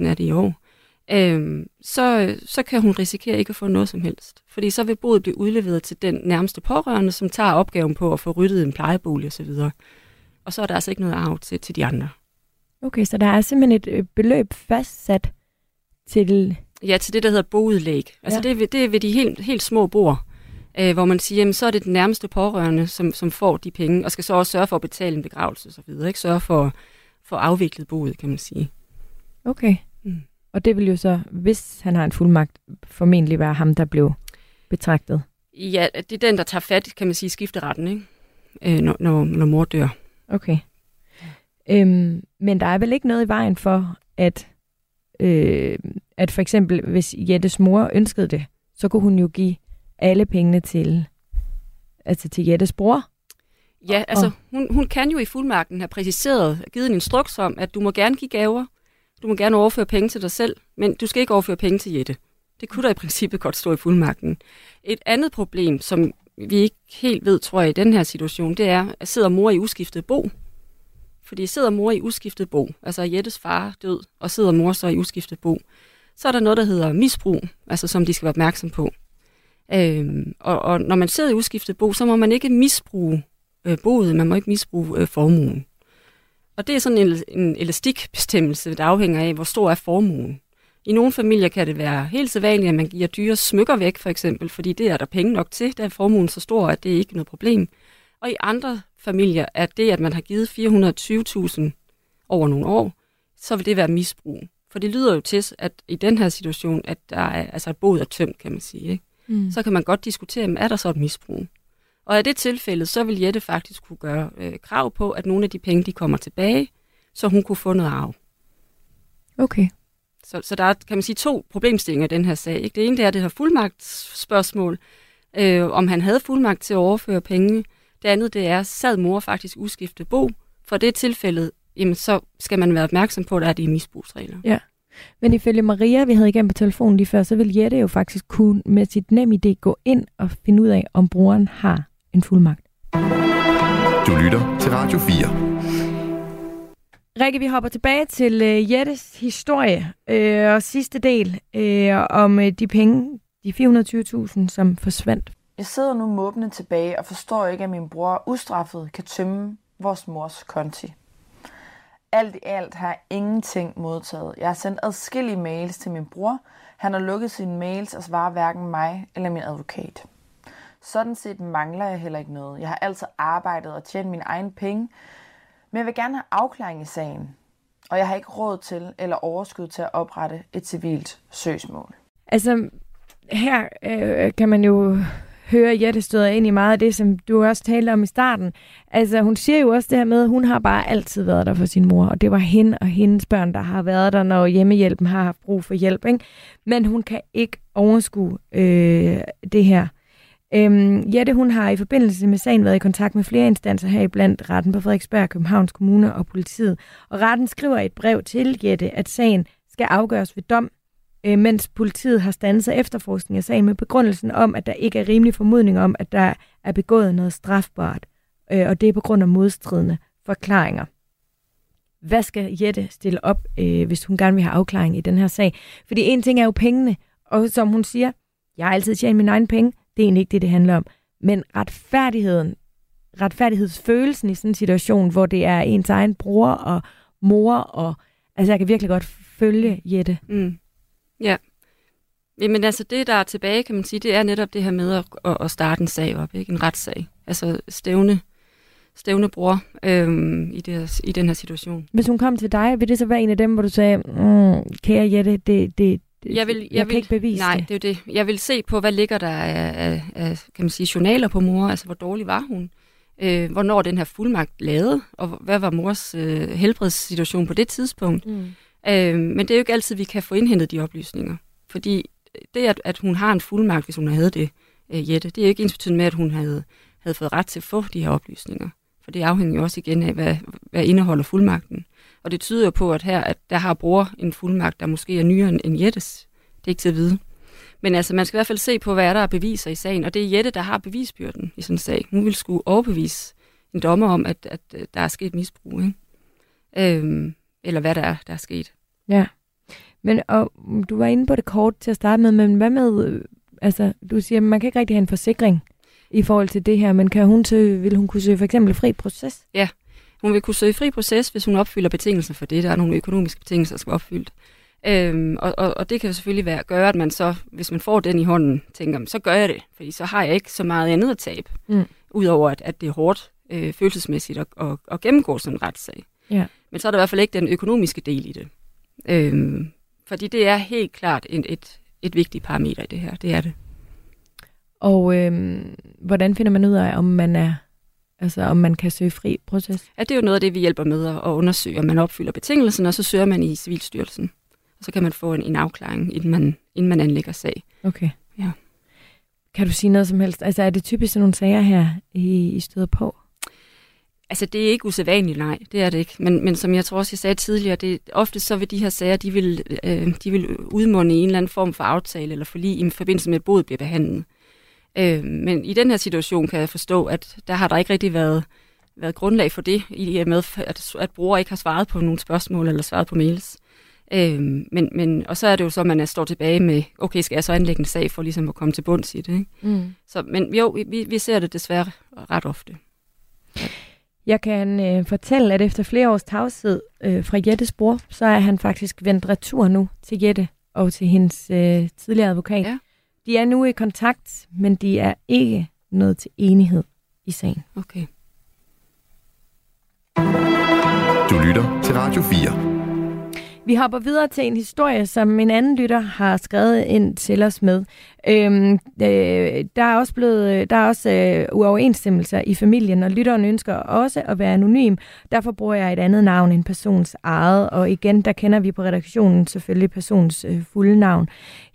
Speaker 4: 49.000 af det i år, øhm, så, så kan hun risikere ikke at få noget som helst. Fordi så vil boet blive udleveret til den nærmeste pårørende, som tager opgaven på at få ryddet en plejebolig osv. Og så er der altså ikke noget arv til, til de andre.
Speaker 3: Okay, så der er simpelthen et øh, beløb fastsat til...
Speaker 4: Ja, til det, der hedder boudlæg. Altså
Speaker 3: Ja.
Speaker 4: det, er ved, det er ved de helt, helt små bord, øh, hvor man siger, jamen, så er det den nærmeste pårørende, som, som får de penge, og skal så også sørge for at betale en begravelse og så videre. Ikke? Sørge for, for afviklet boet, kan man sige.
Speaker 3: Okay.
Speaker 4: Mm.
Speaker 3: Og det vil jo så, hvis han har en fuldmagt, formentlig være ham, der blev betragtet.
Speaker 4: Ja, det er den, der tager fat, kan man sige, i skifteretten, ikke? Øh, når, når, når mor dør.
Speaker 3: Okay. Øhm, men der er vel ikke noget i vejen for, at, øh, at for eksempel, hvis Jettes mor ønskede det, så kunne hun jo give alle pengene til, altså til Jettes bror.
Speaker 4: Ja, altså hun, hun kan jo i fuldmagten have præciseret, givet en instruks om, at du må gerne give gaver, du må gerne overføre penge til dig selv, men du skal ikke overføre penge til Jette. Det kunne der i princippet godt stå i fuldmagten. Et andet problem, som vi ikke helt ved, tror jeg, i den her situation, det er, at sidder mor i uskiftet bo. Fordi sidder mor i uskiftet bo, altså Jettes far død, og sidder mor så i uskiftet bo, så er der noget, der hedder misbrug, altså som de skal være opmærksom på. Øhm, og, og når man sidder i uskiftet bo, så må man ikke misbruge øh, boet, man må ikke misbruge øh, formuen. Og det er sådan en, en elastikbestemmelse, der afhænger af, hvor stor er formuen. I nogle familier kan det være helt sædvanligt, at man giver dyre smykker væk, for eksempel, fordi det er der penge nok til, der er formuen så stor, at det er ikke noget problem. Og i andre familier er det, at man har givet 420.000 over nogle år, så vil det være misbrug. For det lyder jo til, at i den her situation, at der er, altså, at boet er tømt, kan man sige. Ikke?
Speaker 3: Mm.
Speaker 4: så kan man godt diskutere, om er der så et misbrug. Og i det tilfælde, så vil Jette faktisk kunne gøre øh, krav på, at nogle af de penge, de kommer tilbage, så hun kunne få noget arv.
Speaker 3: Okay.
Speaker 4: Så, så der er, kan man sige, to problemstillinger i den her sag. Ikke? Det ene det er det her fuldmagtsspørgsmål, øh, om han havde fuldmagt til at overføre penge. Det andet det er, sad mor faktisk uskiftet bo? For det tilfælde, jamen, så skal man være opmærksom på, at der er de misbrugsregler.
Speaker 3: Men ifølge Maria, vi havde igennem på telefonen lige før, så vil Jette jo faktisk kunne med sit nem idé gå ind og finde ud af, om brugeren har en fuldmagt.
Speaker 2: Du lytter til Radio 4.
Speaker 3: Rikke, vi hopper tilbage til øh, Jettes historie øh, og sidste del øh, om øh, de penge, de 420.000, som forsvandt.
Speaker 1: Jeg sidder nu måbende tilbage og forstår ikke, at min bror ustraffet kan tømme vores mors konti. Alt i alt har jeg ingenting modtaget. Jeg har sendt adskillige mails til min bror. Han har lukket sine mails og svarer hverken mig eller min advokat. Sådan set mangler jeg heller ikke noget. Jeg har altid arbejdet og tjent mine egne penge, men jeg vil gerne have afklaring i sagen. Og jeg har ikke råd til eller overskud til at oprette et civilt søgsmål.
Speaker 3: Altså, her øh, kan man jo høre Jette støder ind i meget af det, som du også talte om i starten. Altså, hun siger jo også det her med, at hun har bare altid været der for sin mor, og det var hende og hendes børn, der har været der, når hjemmehjælpen har haft brug for hjælp. Ikke? Men hun kan ikke overskue øh, det her. Øhm, Jette, hun har i forbindelse med sagen været i kontakt med flere instanser her blandt retten på Frederiksberg, Københavns Kommune og politiet. Og retten skriver et brev til Jette, at sagen skal afgøres ved dom, øh, mens politiet har stanset efterforskning af sagen med begrundelsen om, at der ikke er rimelig formodning om, at der er begået noget strafbart, øh, og det er på grund af modstridende forklaringer. Hvad skal Jette stille op, øh, hvis hun gerne vil have afklaring i den her sag? Fordi en ting er jo pengene, og som hun siger, jeg har altid tjent mine egne penge, det er egentlig ikke det, det handler om. Men retfærdigheden, retfærdighedsfølelsen i sådan en situation, hvor det er ens egen bror og mor, og altså jeg kan virkelig godt følge Jette.
Speaker 4: Mm. Ja. Jamen altså det, der er tilbage, kan man sige, det er netop det her med at, at, at starte en sag op, ikke? en retssag. Altså stævne, stævne bror øhm, i, det, i den her situation.
Speaker 3: Hvis hun kom til dig, vil det så være en af dem, hvor du sagde, mm, kære Jette, det, det,
Speaker 4: Jeg, vil,
Speaker 3: jeg,
Speaker 4: jeg
Speaker 3: kan
Speaker 4: vil,
Speaker 3: ikke bevise
Speaker 4: Nej,
Speaker 3: det.
Speaker 4: det er jo det. Jeg vil se på, hvad ligger der af, af, af kan man sige, journaler på mor, altså hvor dårlig var hun, øh, hvornår den her fuldmagt lavede, og hvad var mors øh, helbredssituation på det tidspunkt.
Speaker 3: Mm.
Speaker 4: Øh, men det er jo ikke altid, vi kan få indhentet de oplysninger. Fordi øh, det, at, at hun har en fuldmagt, hvis hun havde det, øh, Jette, det er jo ikke ens med, at hun havde, havde fået ret til at få de her oplysninger. For det afhænger jo også igen af, hvad, hvad indeholder fuldmagten. Og det tyder jo på, at her at der har bruger en fuldmagt, der måske er nyere end Jettes. Det er ikke til at vide. Men altså, man skal i hvert fald se på, hvad er der er beviser i sagen. Og det er Jette, der har bevisbyrden i sådan en sag. Hun vil skulle overbevise en dommer om, at, at øh, der er sket misbrug. Ikke? Øhm, eller hvad der er, der er sket.
Speaker 3: Ja. Men og, du var inde på det kort til at starte med, men hvad med, øh, altså du siger, man kan ikke rigtig have en forsikring i forhold til det her, men kan hun søge, vil hun kunne søge for eksempel fri proces?
Speaker 4: Ja, hun vil kunne søge fri proces, hvis hun opfylder betingelser for det. Der er nogle økonomiske betingelser, der skal opfyldt. Øhm, og, og, og det kan jo selvfølgelig være, gøre, at man så, hvis man får den i hånden, tænker, så gør jeg det, fordi så har jeg ikke så meget andet at tabe, mm. udover at, at det er hårdt øh, følelsesmæssigt at, at, at gennemgå sådan en retssag. Ja. Men så er der i hvert fald ikke den økonomiske del i det. Øhm, fordi det er helt klart et, et, et vigtigt parameter i det her, det er det.
Speaker 3: Og øh, hvordan finder man ud af, om man er Altså om man kan søge fri proces?
Speaker 4: Ja, det er jo noget af det, vi hjælper med at undersøge, om man opfylder betingelserne, og så søger man i Civilstyrelsen. Og så kan man få en, en afklaring, inden man, inden man anlægger sag.
Speaker 3: Okay.
Speaker 4: Ja.
Speaker 3: Kan du sige noget som helst? Altså er det typisk sådan nogle sager her, I, I støder på?
Speaker 4: Altså, det er ikke usædvanligt, nej, det er det ikke. Men, men som jeg tror også, jeg sagde tidligere, det, ofte så vil de her sager, de vil, øh, de vil udmunde i en eller anden form for aftale eller forlig i forbindelse med, at boet bliver behandlet. Øh, men i den her situation kan jeg forstå, at der har der ikke rigtig været, været grundlag for det, i og med, at, at bruger ikke har svaret på nogle spørgsmål eller svaret på mails. Øh, men, men, og så er det jo så, at man er, står tilbage med, okay, skal jeg så anlægge en sag for ligesom at komme til bunds i det? Ikke? Mm. Så, men jo, vi, vi ser det desværre ret ofte.
Speaker 3: Jeg kan øh, fortælle, at efter flere års tavshed øh, fra Jettes bror, så er han faktisk vendt retur nu til Jette og til hendes øh, tidligere advokat. Ja. De er nu i kontakt, men de er ikke nået til enighed i sagen.
Speaker 4: Okay.
Speaker 2: Du lytter til Radio 4.
Speaker 3: Vi hopper videre til en historie, som en anden lytter har skrevet ind til os med. Øhm, øh, der er også blevet der er også øh, uoverensstemmelser i familien, og lytteren ønsker også at være anonym. Derfor bruger jeg et andet navn end persons eget, og igen, der kender vi på redaktionen selvfølgelig persons øh, fulde navn.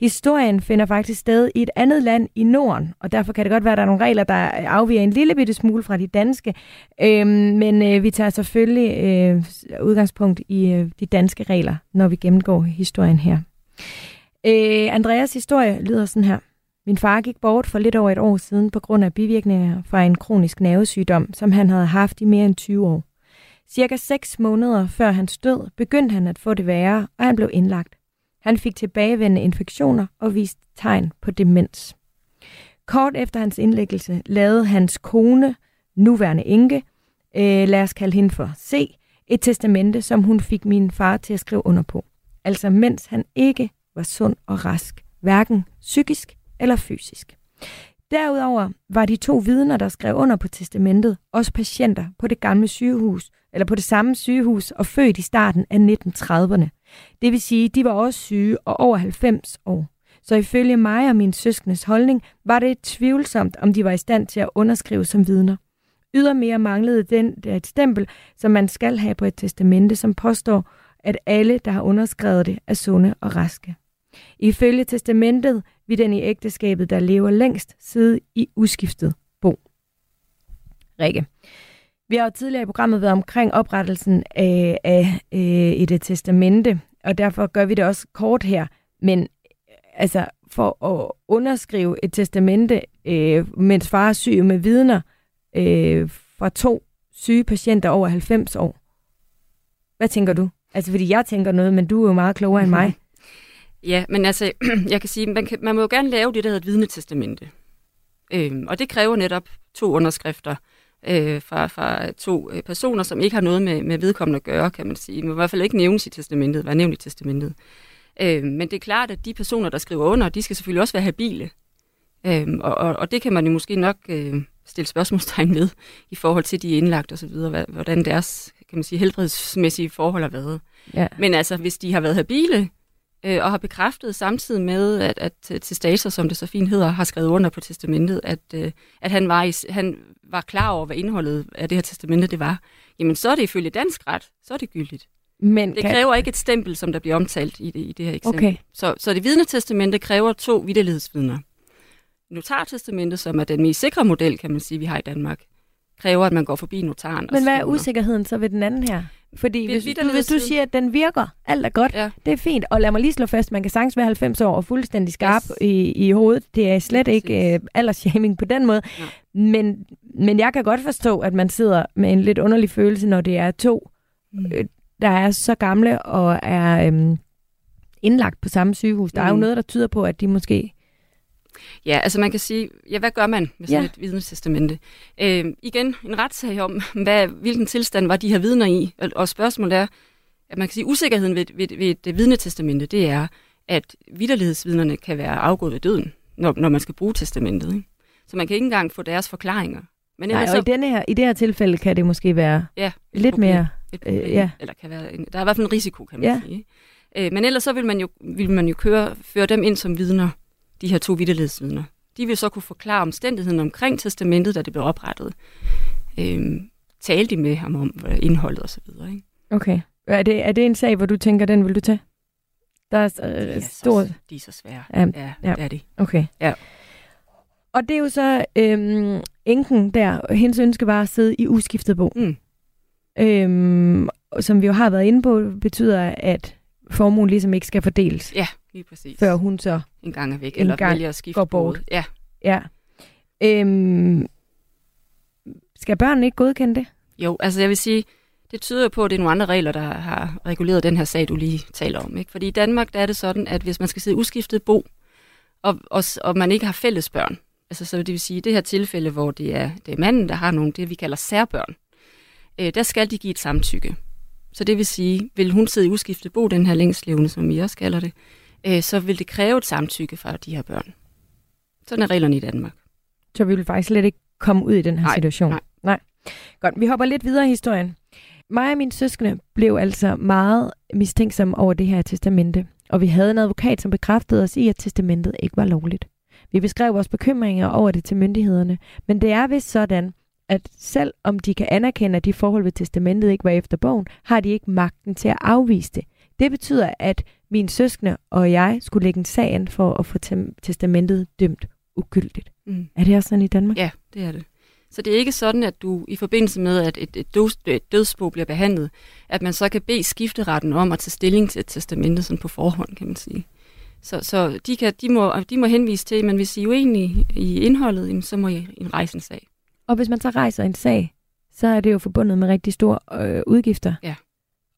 Speaker 3: Historien finder faktisk sted i et andet land i Norden, og derfor kan det godt være, at der er nogle regler, der afviger en lille bitte smule fra de danske. Øhm, men øh, vi tager selvfølgelig øh, udgangspunkt i øh, de danske regler, når vi gennemgår historien her. Øh, Andreas historie lyder sådan her. Min far gik bort for lidt over et år siden på grund af bivirkninger fra en kronisk nervesygdom, som han havde haft i mere end 20 år. Cirka 6 måneder før hans død begyndte han at få det værre, og han blev indlagt. Han fik tilbagevendende infektioner og viste tegn på demens. Kort efter hans indlæggelse lavede hans kone, nuværende enke, øh, lad os kalde hende for C, et testamente, som hun fik min far til at skrive under på. Altså mens han ikke var sund og rask, hverken psykisk eller fysisk. Derudover var de to vidner, der skrev under på testamentet, også patienter på det gamle sygehus, eller på det samme sygehus og født i starten af 1930'erne. Det vil sige, de var også syge og over 90 år. Så ifølge mig og min søskendes holdning var det tvivlsomt, om de var i stand til at underskrive som vidner. Ydermere manglede den et stempel, som man skal have på et testamente, som påstår, at alle, der har underskrevet det, er sunde og raske. Ifølge testamentet vil den i ægteskabet, der lever længst, sidde i uskiftet bo. Rikke. Vi har jo tidligere i programmet været omkring oprettelsen af, af øh, et øh, testamente, og derfor gør vi det også kort her. Men øh, altså, for at underskrive et testamente, øh, mens far er syg med vidner øh, fra to syge patienter over 90 år. Hvad tænker du? Altså, fordi jeg tænker noget, men du er jo meget klogere end mig.
Speaker 4: Ja, men altså, jeg kan sige, man, kan, man må jo gerne lave det, der hedder et vidnetestamente. Øhm, og det kræver netop to underskrifter øh, fra, fra to øh, personer, som ikke har noget med, med vedkommende at gøre, kan man sige. Må i hvert fald ikke nævnes i testamentet, være nævnt i testamentet. Øh, men det er klart, at de personer, der skriver under, de skal selvfølgelig også være habile. Øh, og, og, og det kan man jo måske nok øh, stille spørgsmålstegn ved, i forhold til de indlagt og så videre, hvordan deres kan man sige, helbredsmæssige forhold har været. Ja. Men altså, hvis de har været habile, øh, og har bekræftet samtidig med, at, at testator, som det så fint hedder, har skrevet under på testamentet, at, øh, at han, var i, han var klar over, hvad indholdet af det her testamente det var, jamen så er det ifølge dansk ret, så er det gyldigt. Men det kan... kræver ikke et stempel, som der bliver omtalt i det, i det her eksempel. Okay. Så, så det vidnetestamente kræver to vidderlighedsvidner. Notartestamentet, som er den mest sikre model, kan man sige, vi har i Danmark, kræver, at man går forbi notaren.
Speaker 3: Men hvad er usikkerheden så ved den anden her? Fordi
Speaker 4: Vi-
Speaker 3: hvis, du, hvis du siger, at den virker, alt er godt,
Speaker 4: Ja.
Speaker 3: det er fint. Og lad mig lige slå fast, man kan sagtens være 90 år og fuldstændig skarp
Speaker 4: Yes.
Speaker 3: i, i hovedet. Det er slet ikke øh, aldersshaming på den måde.
Speaker 4: Nej.
Speaker 3: Men, men jeg kan godt forstå, at man sidder med en lidt underlig følelse, når det er to,
Speaker 4: Mm.
Speaker 3: øh, der er så gamle og er øhm, indlagt på samme sygehus. Der er jo
Speaker 4: Mm.
Speaker 3: noget, der tyder på, at de måske...
Speaker 4: Ja, altså man kan sige, ja, hvad gør man med sådan
Speaker 3: Ja.
Speaker 4: et vidnetestamente? Øh, igen, en retssag om, hvad, hvilken tilstand var de her vidner i? Og, og spørgsmålet er, at man kan sige, usikkerheden ved, ved, ved et vidnetestamente, det er, at vidderlighedsvidnerne kan være afgået ved døden, når, når man skal bruge testamentet. Ikke? Så man kan ikke engang få deres forklaringer. Men
Speaker 3: Nej, og i, denne her, i det her tilfælde kan det måske være
Speaker 4: ja,
Speaker 3: lidt
Speaker 4: problem.
Speaker 3: mere...
Speaker 4: et problem,
Speaker 3: Øh, ja.
Speaker 4: eller kan være en, der er i hvert fald en risiko, kan man
Speaker 3: Ja.
Speaker 4: sige. Øh, men ellers så vil man jo, vil man jo køre, føre dem ind som vidner, de her to vidderlighedsvidner. De vil så kunne forklare omstændigheden omkring testamentet, da det blev oprettet. Øh, tale de med ham om hvad indholdet og så videre. Ikke?
Speaker 3: Okay. Er det, er det en sag, hvor du tænker, den vil du tage? Der er
Speaker 4: De
Speaker 3: øh,
Speaker 4: er
Speaker 3: stor...
Speaker 4: så, de er så svære.
Speaker 3: Ja,
Speaker 4: Ja,
Speaker 3: ja.
Speaker 4: det er de.
Speaker 3: Okay.
Speaker 4: Ja.
Speaker 3: Og det er jo så øhm, enken der, hendes ønske var at sidde i uskiftet bo.
Speaker 4: Mm.
Speaker 3: Øhm, som vi jo har været inde på, betyder, at formuen ligesom ikke skal fordeles,
Speaker 4: Ja, lige præcis.
Speaker 3: før hun så,
Speaker 4: En gang er væk,
Speaker 3: En
Speaker 4: eller
Speaker 3: gang
Speaker 4: vælger at skifte
Speaker 3: går bort.
Speaker 4: både. Ja,
Speaker 3: ja. Øhm, skal børnene ikke godkende det?
Speaker 4: Jo, altså jeg vil sige, det tyder på, at det er nogle andre regler, der har reguleret den her sag, du lige taler om. Ikke? Fordi i Danmark der er det sådan, at hvis man skal sidde uskiftet bo, og, og, og man ikke har fælles børn, altså så det vil sige, i det her tilfælde, hvor det er, det er manden, der har nogle, det vi kalder særbørn, øh, der skal de give et samtykke. Så det vil sige, vil hun sidde i uskiftet bo, den her længstlevende, som vi også kalder det, øh, så vil det kræve et samtykke fra de her børn. Sådan er reglerne i Danmark.
Speaker 3: Så vi vil faktisk slet ikke komme ud i den her
Speaker 4: Nej,
Speaker 3: situation.
Speaker 4: nej.
Speaker 3: nej. Godt, vi hopper lidt videre i historien. Mig og mine søskende blev altså meget mistænksomme over det her testamente, og vi havde en advokat, som bekræftede os i, at testamentet ikke var lovligt. Vi beskrev vores bekymringer over det til myndighederne, men det er vist sådan, at selv om de kan anerkende, at de forhold ved testamentet ikke var efter bogen, har de ikke magten til at afvise det. Det betyder, at mine søskende og jeg skulle lægge en sag an for at få testamentet dømt ugyldigt.
Speaker 4: Mm.
Speaker 3: Er det også sådan i Danmark?
Speaker 4: Ja, det er det. Så det er ikke sådan, at du i forbindelse med, at et, et, døds, et dødsbo bliver behandlet, at man så kan bede skifteretten om at tage stilling til et testamente sådan på forhånd, kan man sige. Så, så de, kan, de, må, de må henvise til, men hvis I er uenige i indholdet, så må I en rejse en sag.
Speaker 3: Og hvis man så rejser en sag, så er det jo forbundet med rigtig store øh, udgifter.
Speaker 4: Ja,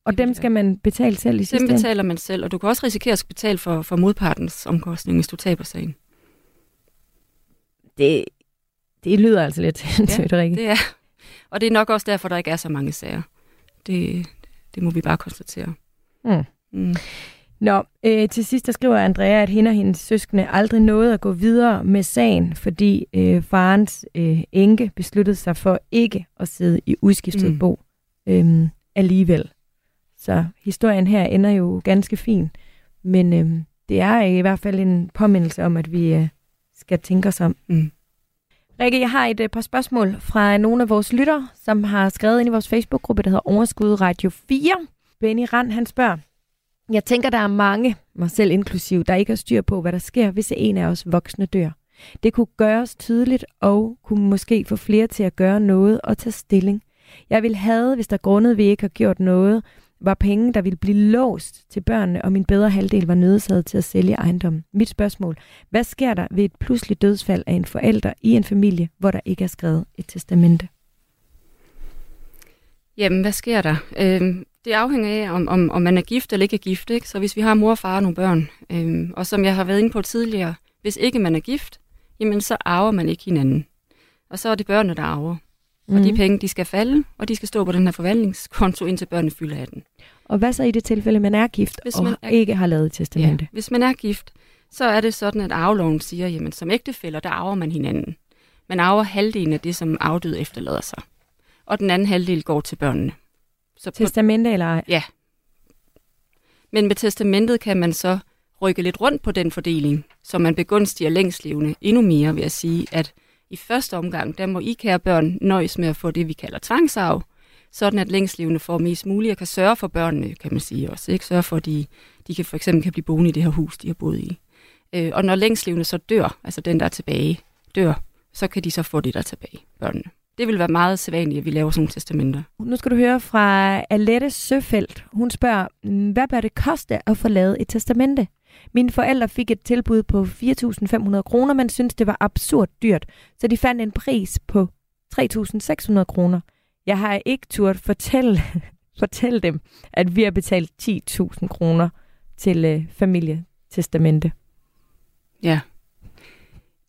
Speaker 3: Og dem skal man betale selv i sidste
Speaker 4: Dem
Speaker 3: ende.
Speaker 4: betaler man selv, og du kan også risikere at betale for, for modpartens omkostning, hvis du taber sagen.
Speaker 3: Det, det lyder altså lidt sindssygt, ja, Rikke.
Speaker 4: Det er, og det er nok også derfor, der ikke er så mange sager. Det, det må vi bare konstatere.
Speaker 3: Mm.
Speaker 4: Mm.
Speaker 3: Nå, øh, til sidst der skriver Andrea, at hende og hendes søskende aldrig nåede at gå videre med sagen, fordi øh, farens øh, enke besluttede sig for ikke at sidde i udskiftet. Mm. bo øh, alligevel. Så historien her ender jo ganske fin, men øh, det er i hvert fald en påmindelse om, at vi øh, skal tænke os om.
Speaker 4: Mm.
Speaker 3: Rikke, jeg har et øh, par spørgsmål fra nogle af vores lytter, som har skrevet ind i vores Facebook-gruppe, der hedder Overskud Radio 4. Benny Rand, han spørger, jeg tænker, der er mange, mig selv inklusiv, der ikke har styr på, hvad der sker, hvis en af os voksne dør. Det kunne gøres tydeligt og kunne måske få flere til at gøre noget og tage stilling. Jeg vil have, hvis der grundet vi ikke har gjort noget, var penge, der ville blive låst til børnene, og min bedre halvdel var nødsaget til at sælge ejendommen. Mit spørgsmål, hvad sker der ved et pludseligt dødsfald af en forælder i en familie, hvor der ikke er skrevet et testamente?
Speaker 4: Jamen, hvad sker der? Øhm, det afhænger af, om, om, om man er gift eller ikke er gift. Ikke? Så hvis vi har mor og far og nogle børn, øhm, og som jeg har været inde på tidligere, hvis ikke man er gift, jamen så arver man ikke hinanden. Og så er det børnene, der arver. Mm. Og de penge, de skal falde, og de skal stå på den her forvaltningskonto, indtil børnene fylder 18.
Speaker 3: Og hvad så i det tilfælde, man er gift
Speaker 4: Hvis
Speaker 3: og
Speaker 4: man er-
Speaker 3: ikke har lavet et testamente?
Speaker 4: Ja. Hvis man er gift, så er det sådan, at arveloven siger, jamen som ægtefæller, der arver man hinanden. Man arver halvdelen af det, som afdød efterlader sig. Og den anden halvdel går til børnene. Så på,
Speaker 3: Testamente eller ej?
Speaker 4: Ja. Men med testamentet kan man så rykke lidt rundt på den fordeling, så man begunstiger længstlevende endnu mere ved at sige, at i første omgang, der må I kære børn nøjes med at få det, vi kalder tvangsarv, sådan at længstlevende får mest muligt og kan sørge for børnene, kan man sige også. Ikke? Sørge for, at de, de kan for eksempel kan blive boende i det her hus, de har boet i. Øh, og når længstlevende så dør, altså den, der er tilbage, dør, så kan de så få det, der er tilbage, børnene. det vil være meget sædvanligt, at vi laver sådan nogle testamenter.
Speaker 3: Nu skal du høre fra Alette Søfeldt. Hun spørger, hvad bør det koste at få lavet et testamente? Mine forældre fik et tilbud på 4.500 kroner, men syntes, det var absurd dyrt, så de fandt en pris på 3.600 kroner. Jeg har ikke turt fortælle, fortælle dem, at vi har betalt 10.000 kroner til øh, familietestamente.
Speaker 4: Ja.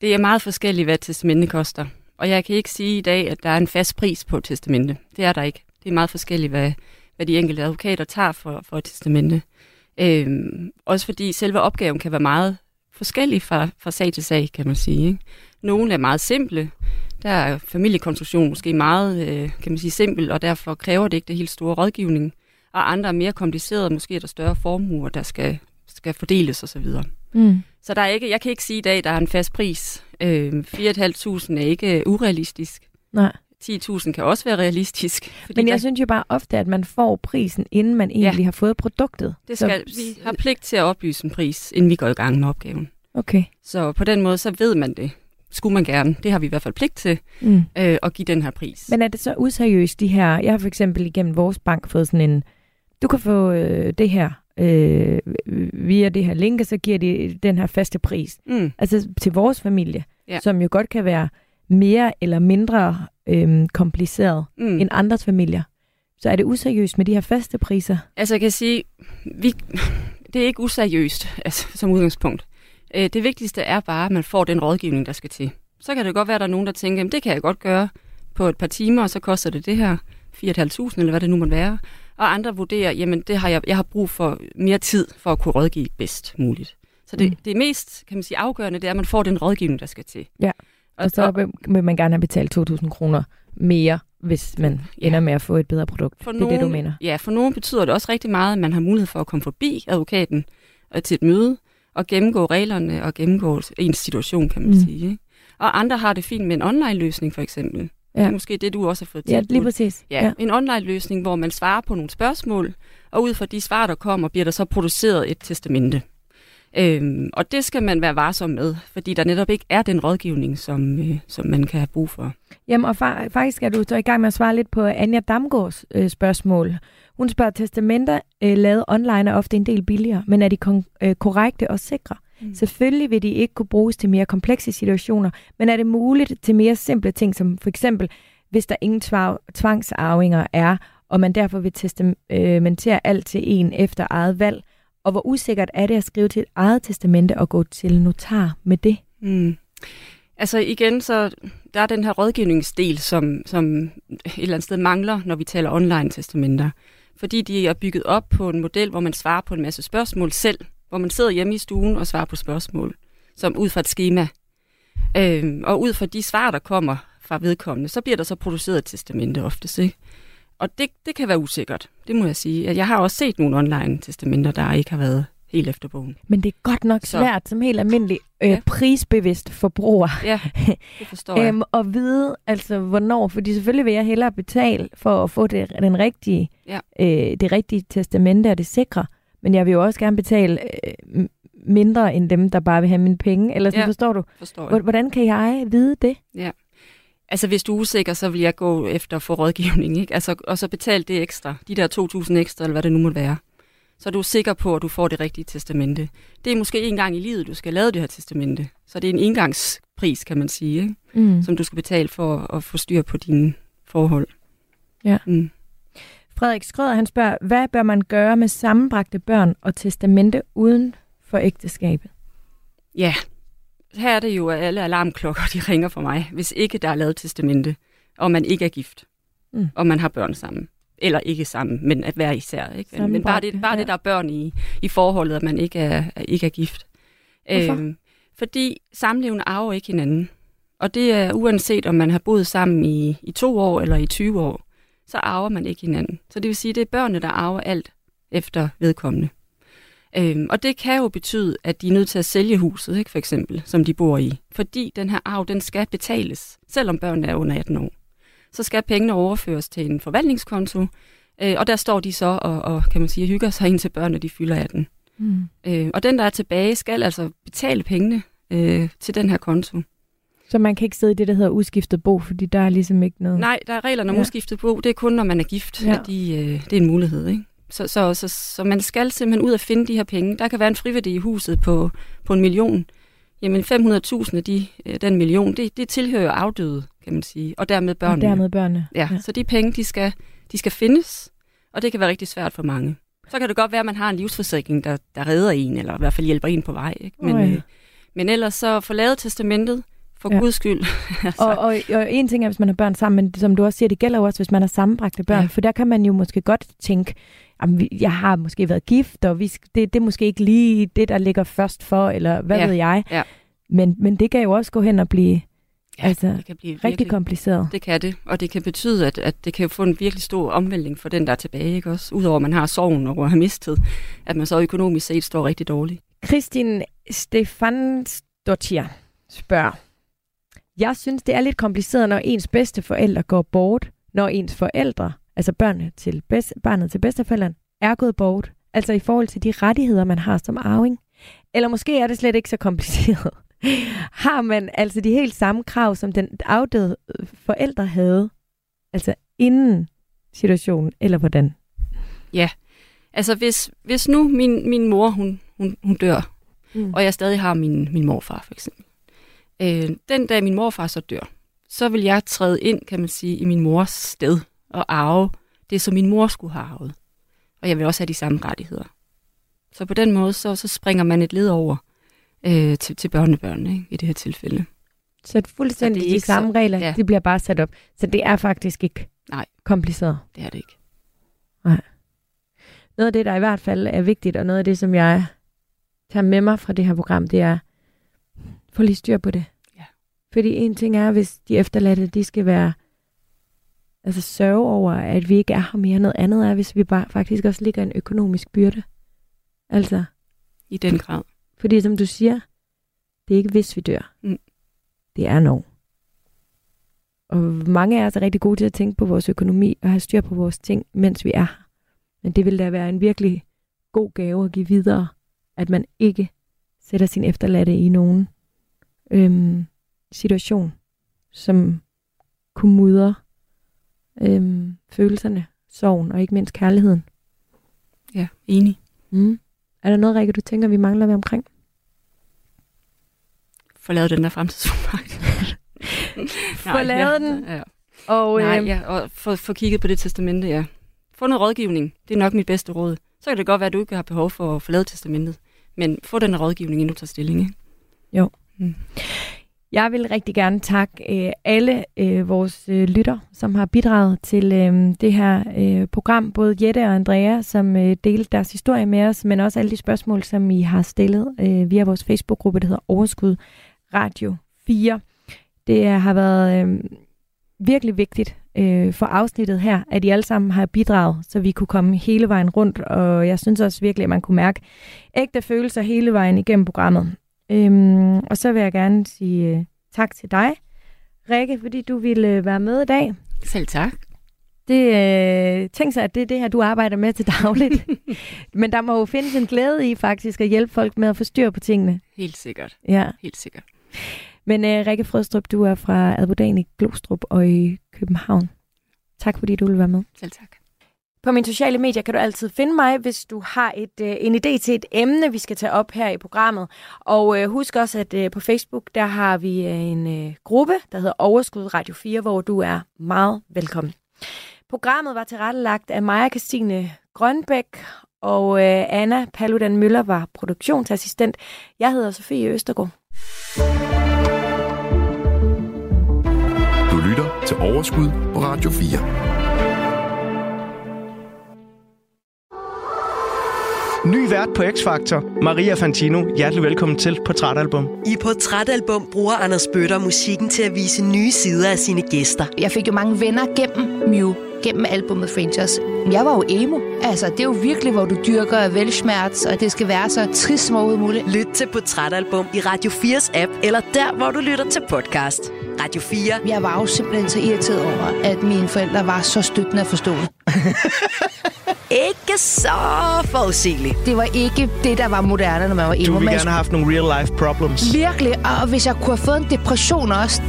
Speaker 4: Det er meget forskelligt, hvad testamente koster. Og jeg kan ikke sige i dag, at der er en fast pris på testamente. Det er der ikke. Det er meget forskelligt, hvad, hvad de enkelte advokater tager for, for et testamente. Øhm, også fordi selve opgaven kan være meget forskellig fra, fra sag til sag, kan man sige. Ikke? Nogle er meget simple. Der er familiekonstruktion måske meget øh, kan man sige, simpel, og derfor kræver det ikke det helt store rådgivning. Og andre er mere komplicerede, måske er der større formuer, der skal, skal fordeles osv.
Speaker 3: Mm.
Speaker 4: Så der er ikke, jeg kan ikke sige i dag, der er en fast pris. Øh, 4.500 er ikke urealistisk.
Speaker 3: Nej.
Speaker 4: 10.000 kan også være realistisk. Fordi
Speaker 3: Men jeg
Speaker 4: der,
Speaker 3: synes jo bare ofte, at man får prisen, inden man egentlig ja. har fået produktet.
Speaker 4: det
Speaker 3: Så-
Speaker 4: skal, vi har pligt til at oplyse en pris, inden vi går i gang med opgaven.
Speaker 3: Okay.
Speaker 4: Så på den måde, så ved man det. Skulle man gerne. Det har vi i hvert fald pligt til,
Speaker 3: Mm.
Speaker 4: øh, at give den her pris.
Speaker 3: Men er det så useriøst, de her... Jeg har for eksempel igennem vores bank fået sådan en... Du kan få øh, det her øh, via det her link, og så giver de den her faste pris.
Speaker 4: Mm,
Speaker 3: Altså til vores familie,
Speaker 4: Ja.
Speaker 3: som jo godt kan være mere eller mindre øh, kompliceret mm. end andres familier. Så er det useriøst med de her faste priser?
Speaker 4: Altså jeg kan sige, vi, det er ikke useriøst altså, som udgangspunkt. Øh, Det vigtigste er bare, at man får den rådgivning, der skal til. Så kan det godt være, at der er nogen, der tænker, "Jamen, det kan jeg godt gøre på et par timer, og så koster det det her 4.500, eller hvad det nu må være. Og andre vurderer, jamen det har jeg, jeg har brug for mere tid for at kunne rådgive bedst muligt. Så det,
Speaker 3: Mm.
Speaker 4: det mest kan man sige, afgørende, det er, at man får den rådgivning, der skal til.
Speaker 3: Ja. Og så vil- vil man gerne have betalt 2.000 kroner mere, hvis man
Speaker 4: Ja.
Speaker 3: ender med at få et bedre produkt.
Speaker 4: For
Speaker 3: det er det, du
Speaker 4: nogen-
Speaker 3: mener.
Speaker 4: Ja, for nogen betyder det også rigtig meget, at man har mulighed for at komme forbi advokaten og til et møde og gennemgå reglerne og gennemgå ens situation, kan man
Speaker 3: Mm.
Speaker 4: sige. Ikke? Og andre har det fint med en online-løsning, for eksempel. Ja. Det er måske det, du også har fået
Speaker 3: Ja,
Speaker 4: tilbudt.
Speaker 3: lige præcis.
Speaker 4: Ja, ja. en online-løsning, hvor man svarer på nogle spørgsmål, og ud fra de svar, der kommer, bliver der så produceret et testamente. Øhm, og det skal man være varsom med, fordi der netop ikke er den rådgivning, som, øh, som man kan have brug for.
Speaker 3: Jamen, og fa- faktisk er du så i gang med at svare lidt på Anja Damgaards øh, spørgsmål. Hun spørger, testamenter øh, lavet online er ofte en del billigere, men er de kon- øh, korrekte og sikre? Mm. Selvfølgelig vil de ikke kunne bruges til mere komplekse situationer, men er det muligt til mere simple ting, som for eksempel, hvis der ingen tva- tvangsarvinger er, og man derfor vil testamentere alt til en efter eget valg, og hvor usikkert er det at skrive til et eget testamente og gå til notar med det?
Speaker 4: Mm. Altså igen, så der er den her rådgivningsdel, som, som et eller andet sted mangler, når vi taler online-testamenter. Fordi de er bygget op på en model, hvor man svarer på en masse spørgsmål selv, hvor man sidder hjemme i stuen og svarer på spørgsmål, som ud fra et schema. Øhm, og ud fra de svar, der kommer fra vedkommende, så bliver der så produceret et testamente oftest, ikke? Og det, det kan være usikkert, det må jeg sige. Jeg har også set nogle online-testamenter, der ikke har været helt efter bogen.
Speaker 3: Men det er godt nok
Speaker 4: Så.
Speaker 3: svært som helt almindelig øh,
Speaker 4: Ja.
Speaker 3: prisbevidst forbruger
Speaker 4: Ja, det forstår jeg.
Speaker 3: øhm, at vide, altså hvornår, fordi selvfølgelig vil jeg hellere betale for at få det, den rigtige,
Speaker 4: Ja.
Speaker 3: øh, det rigtige testamente og det sikre, men jeg vil jo også gerne betale øh, mindre end dem, der bare vil have mine penge, eller sådan,
Speaker 4: Ja.
Speaker 3: forstår du?
Speaker 4: forstår jeg.
Speaker 3: Hvor- Hvordan kan jeg vide det?
Speaker 4: Altså, hvis du er usikker, så vil jeg gå efter at få rådgivning, ikke? Altså, og så betale det ekstra, de der 2.000 ekstra, eller hvad det nu måtte være. Så er du sikker på, at du får det rigtige testamente. Det er måske en gang i livet, du skal lave det her testamente. Så det er en engangspris, kan man sige, ikke?
Speaker 3: Mm.
Speaker 4: som du skal betale for at få styr på dine forhold.
Speaker 3: Ja.
Speaker 4: Mm.
Speaker 3: Frederik Skrøder, han spørger, hvad bør man gøre med sammenbragte børn og testamente uden for ægteskabet?
Speaker 4: Ja, her er det jo, at alle alarmklokker de ringer for mig, hvis ikke der er lavet testamente, og man ikke er gift,
Speaker 3: Mm.
Speaker 4: og man har børn sammen. Eller ikke sammen, men at være især. Ikke? Men, men bare, det, bare
Speaker 3: ja.
Speaker 4: det, der er børn i, i forholdet, at man ikke er, er- ikke er gift.
Speaker 3: Hvorfor?
Speaker 4: Øhm, fordi samlevende arver ikke hinanden. Og det er uanset, om man har boet sammen i, i to år eller i 20 år, så arver man ikke hinanden. Så det vil sige, det er børnene, der arver alt efter vedkommende. Øhm, og det kan jo betyde, at de er nødt til at sælge huset, ikke, for eksempel, som de bor i. Fordi den her arv, den skal betales, selvom børnene er under 18 år. Så skal pengene overføres til en forvaltningskonto, øh, og der står de så og, og kan man sige, hygger sig ind til børnene, de fylder 18.
Speaker 3: Mm.
Speaker 4: Øh, og den, der er tilbage, skal altså betale pengene øh, til den her konto.
Speaker 3: Så man kan ikke sidde i det, der hedder udskiftet bo, fordi der er ligesom ikke noget...
Speaker 4: Nej, der er reglerne om
Speaker 3: Ja.
Speaker 4: udskiftet bo. Det er kun, når man er gift,
Speaker 3: ja.
Speaker 4: at de, øh, det er en mulighed. Ikke? Så, så, så, så man skal simpelthen ud og finde de her penge. Der kan være en friværdi i huset på, på en million. Jamen 500.000 af de, øh, den million, det, det tilhører jo afdøde, kan man sige. Og dermed
Speaker 3: og
Speaker 4: børnene.
Speaker 3: dermed børnene.
Speaker 4: Ja, ja, så de penge, de skal, de skal findes, og det kan være rigtig svært for mange. Så kan det godt være, at man har en livsforsikring, der, der redder en, eller i hvert fald hjælper en på vej. Ikke? Men,
Speaker 3: Åh, ja.
Speaker 4: øh, men ellers så få lavet testamentet, for
Speaker 3: Ja.
Speaker 4: guds skyld. altså,
Speaker 3: Og, og, og en ting er, hvis man har børn sammen, men som du også siger, det gælder jo også, hvis man har sammenbragte børn. Ja. For der kan man jo måske godt tænke, "Jamen, jeg har måske været gift, og vi, det, det er måske ikke lige det, der ligger først for, eller hvad
Speaker 4: Ja.
Speaker 3: ved jeg.
Speaker 4: Ja.
Speaker 3: Men, men det kan jo også gå hen og blive
Speaker 4: ja,
Speaker 3: altså,
Speaker 4: det kan blive
Speaker 3: rigtig
Speaker 4: virkelig,
Speaker 3: kompliceret.
Speaker 4: Det kan det, og det kan betyde, at, at det kan få en virkelig stor omvæltning for den, der er tilbage. Ikke? Også, Udover at man har sorgen over at have mistet, at man så økonomisk set står rigtig dårligt.
Speaker 3: Kristin Stefansdottir spørger, jeg synes, det er lidt kompliceret, når ens bedste forældre går bort, når ens forældre, altså børnene til bedst, barnet til bedsteforældrene, er gået bort. Altså i forhold til de rettigheder, man har som arving. Eller måske er det slet ikke så kompliceret. har man altså de helt samme krav, som den afdøde øh, forældre havde, altså inden situationen, eller hvordan?
Speaker 4: Altså hvis, hvis nu min, min mor, hun, hun, hun dør,
Speaker 3: Mm.
Speaker 4: og jeg stadig har min, min morfar for eksempel. Øh, den dag min morfar så dør, så vil jeg træde ind, kan man sige, i min mors sted og arve det, som min mor skulle have arvet. Og jeg vil også have de samme rettigheder. Så på den måde, så, så springer man et led over øh, til, til børnebørnene ikke, i det her tilfælde.
Speaker 3: Så fuldstændig
Speaker 4: Så det
Speaker 3: de samme
Speaker 4: så-
Speaker 3: regler,
Speaker 4: ja.
Speaker 3: de bliver bare sat op. Så det er faktisk ikke
Speaker 4: Nej.
Speaker 3: kompliceret.
Speaker 4: Det er det ikke.
Speaker 3: Noget af det, der i hvert fald er vigtigt, og noget af det, som jeg tager med mig fra det her program, det er, få lige styr på det.
Speaker 4: Ja.
Speaker 3: Fordi en ting er, hvis de efterladte, de skal være, altså sørge over, at vi ikke er her mere. Noget andet er, hvis vi bare faktisk også ligger en økonomisk byrde. Altså,
Speaker 4: I den grad.
Speaker 3: fordi som du siger, det er ikke hvis vi dør.
Speaker 4: Mm.
Speaker 3: Det er når. Og mange af os er rigtig gode til at tænke på vores økonomi og have styr på vores ting, mens vi er her. Men det vil da være en virkelig god gave at give videre, at man ikke sætter sin efterladte i nogen øhm, situation, som kunne mudre øhm, følelserne, sorgen og ikke mindst kærligheden.
Speaker 4: Ja, enig.
Speaker 3: Mm. Er der noget, Rikke, du tænker, vi mangler ved omkring?
Speaker 4: Få lavet den der fremtidsfuldmagt.
Speaker 3: Få lavet den.
Speaker 4: Ja.
Speaker 3: Og,
Speaker 4: Nej,
Speaker 3: øhm,
Speaker 4: ja, og få, få kigget på det testamente, ja. Få noget rådgivning. Det er nok mit bedste råd. Så kan det godt være, at du ikke har behov for at få lavet testamentet. Men få den rådgivning, inden du tager stilling. Ikke?
Speaker 3: Jeg vil rigtig gerne takke øh, alle øh, vores øh, lytter, som har bidraget til øh, det her øh, program. Både Jette og Andrea, som øh, delte deres historie med os, men også alle de spørgsmål, som I har stillet øh, via vores Facebook-gruppe, der hedder Overskud Radio 4. Det har været øh, virkelig vigtigt øh, for afsnittet her, at I alle sammen har bidraget, så vi kunne komme hele vejen rundt, og jeg synes også virkelig, at man kunne mærke ægte følelser hele vejen igennem programmet. Øhm, og så vil jeg gerne sige øh, tak til dig, Rikke, fordi du ville øh, være med i dag.
Speaker 4: Selv tak.
Speaker 3: Det, øh, tænk sig, at det er det her, du arbejder med til dagligt. Men der må jo findes en glæde i faktisk at hjælpe folk med at få styr på tingene.
Speaker 4: Helt sikkert.
Speaker 3: Ja.
Speaker 4: Helt sikkert.
Speaker 3: Men øh, Rikke Frøstrup, du er fra Advodan i Glostrup og i København. Tak fordi du vil være med.
Speaker 4: Selv tak.
Speaker 3: På mine sociale medier kan du altid finde mig, hvis du har et, øh, en idé til et emne, vi skal tage op her i programmet. Og øh, husk også, at øh, på Facebook, der har vi øh, en øh, gruppe, der hedder Overskud Radio 4, hvor du er meget velkommen. Programmet var tilrettelagt af Maja Christine Grønbæk, og øh, Anna Paludan Møller var produktionsassistent. Jeg hedder Sofie Østergaard.
Speaker 2: Du lytter til Overskud på Radio 4.
Speaker 6: Ny vært på X-Factor, Maria Fantino. Hjertelig velkommen til Portrætalbum.
Speaker 7: I Portrætalbum bruger Anders Bøtter musikken til at vise nye sider af sine gæster.
Speaker 8: Jeg fik jo mange venner gennem Mew, gennem albumet Frangers. Jeg var jo emo. Altså, det er jo virkelig, hvor du dyrker velsmerts, og det skal være så trist som overhovedet muligt.
Speaker 7: Lyt til Portrætalbum i Radio 4's app, eller der, hvor du lytter til podcast. Radio 4.
Speaker 8: Jeg var jo simpelthen så irriteret over, at mine forældre var så støttende at forstå.
Speaker 7: Ikke så forudsigeligt.
Speaker 8: Det var ikke det, der var moderne, når man var emo.
Speaker 6: Du ville gerne have haft nogle real life problems.
Speaker 8: Virkelig, og hvis jeg kunne have fået en depression også,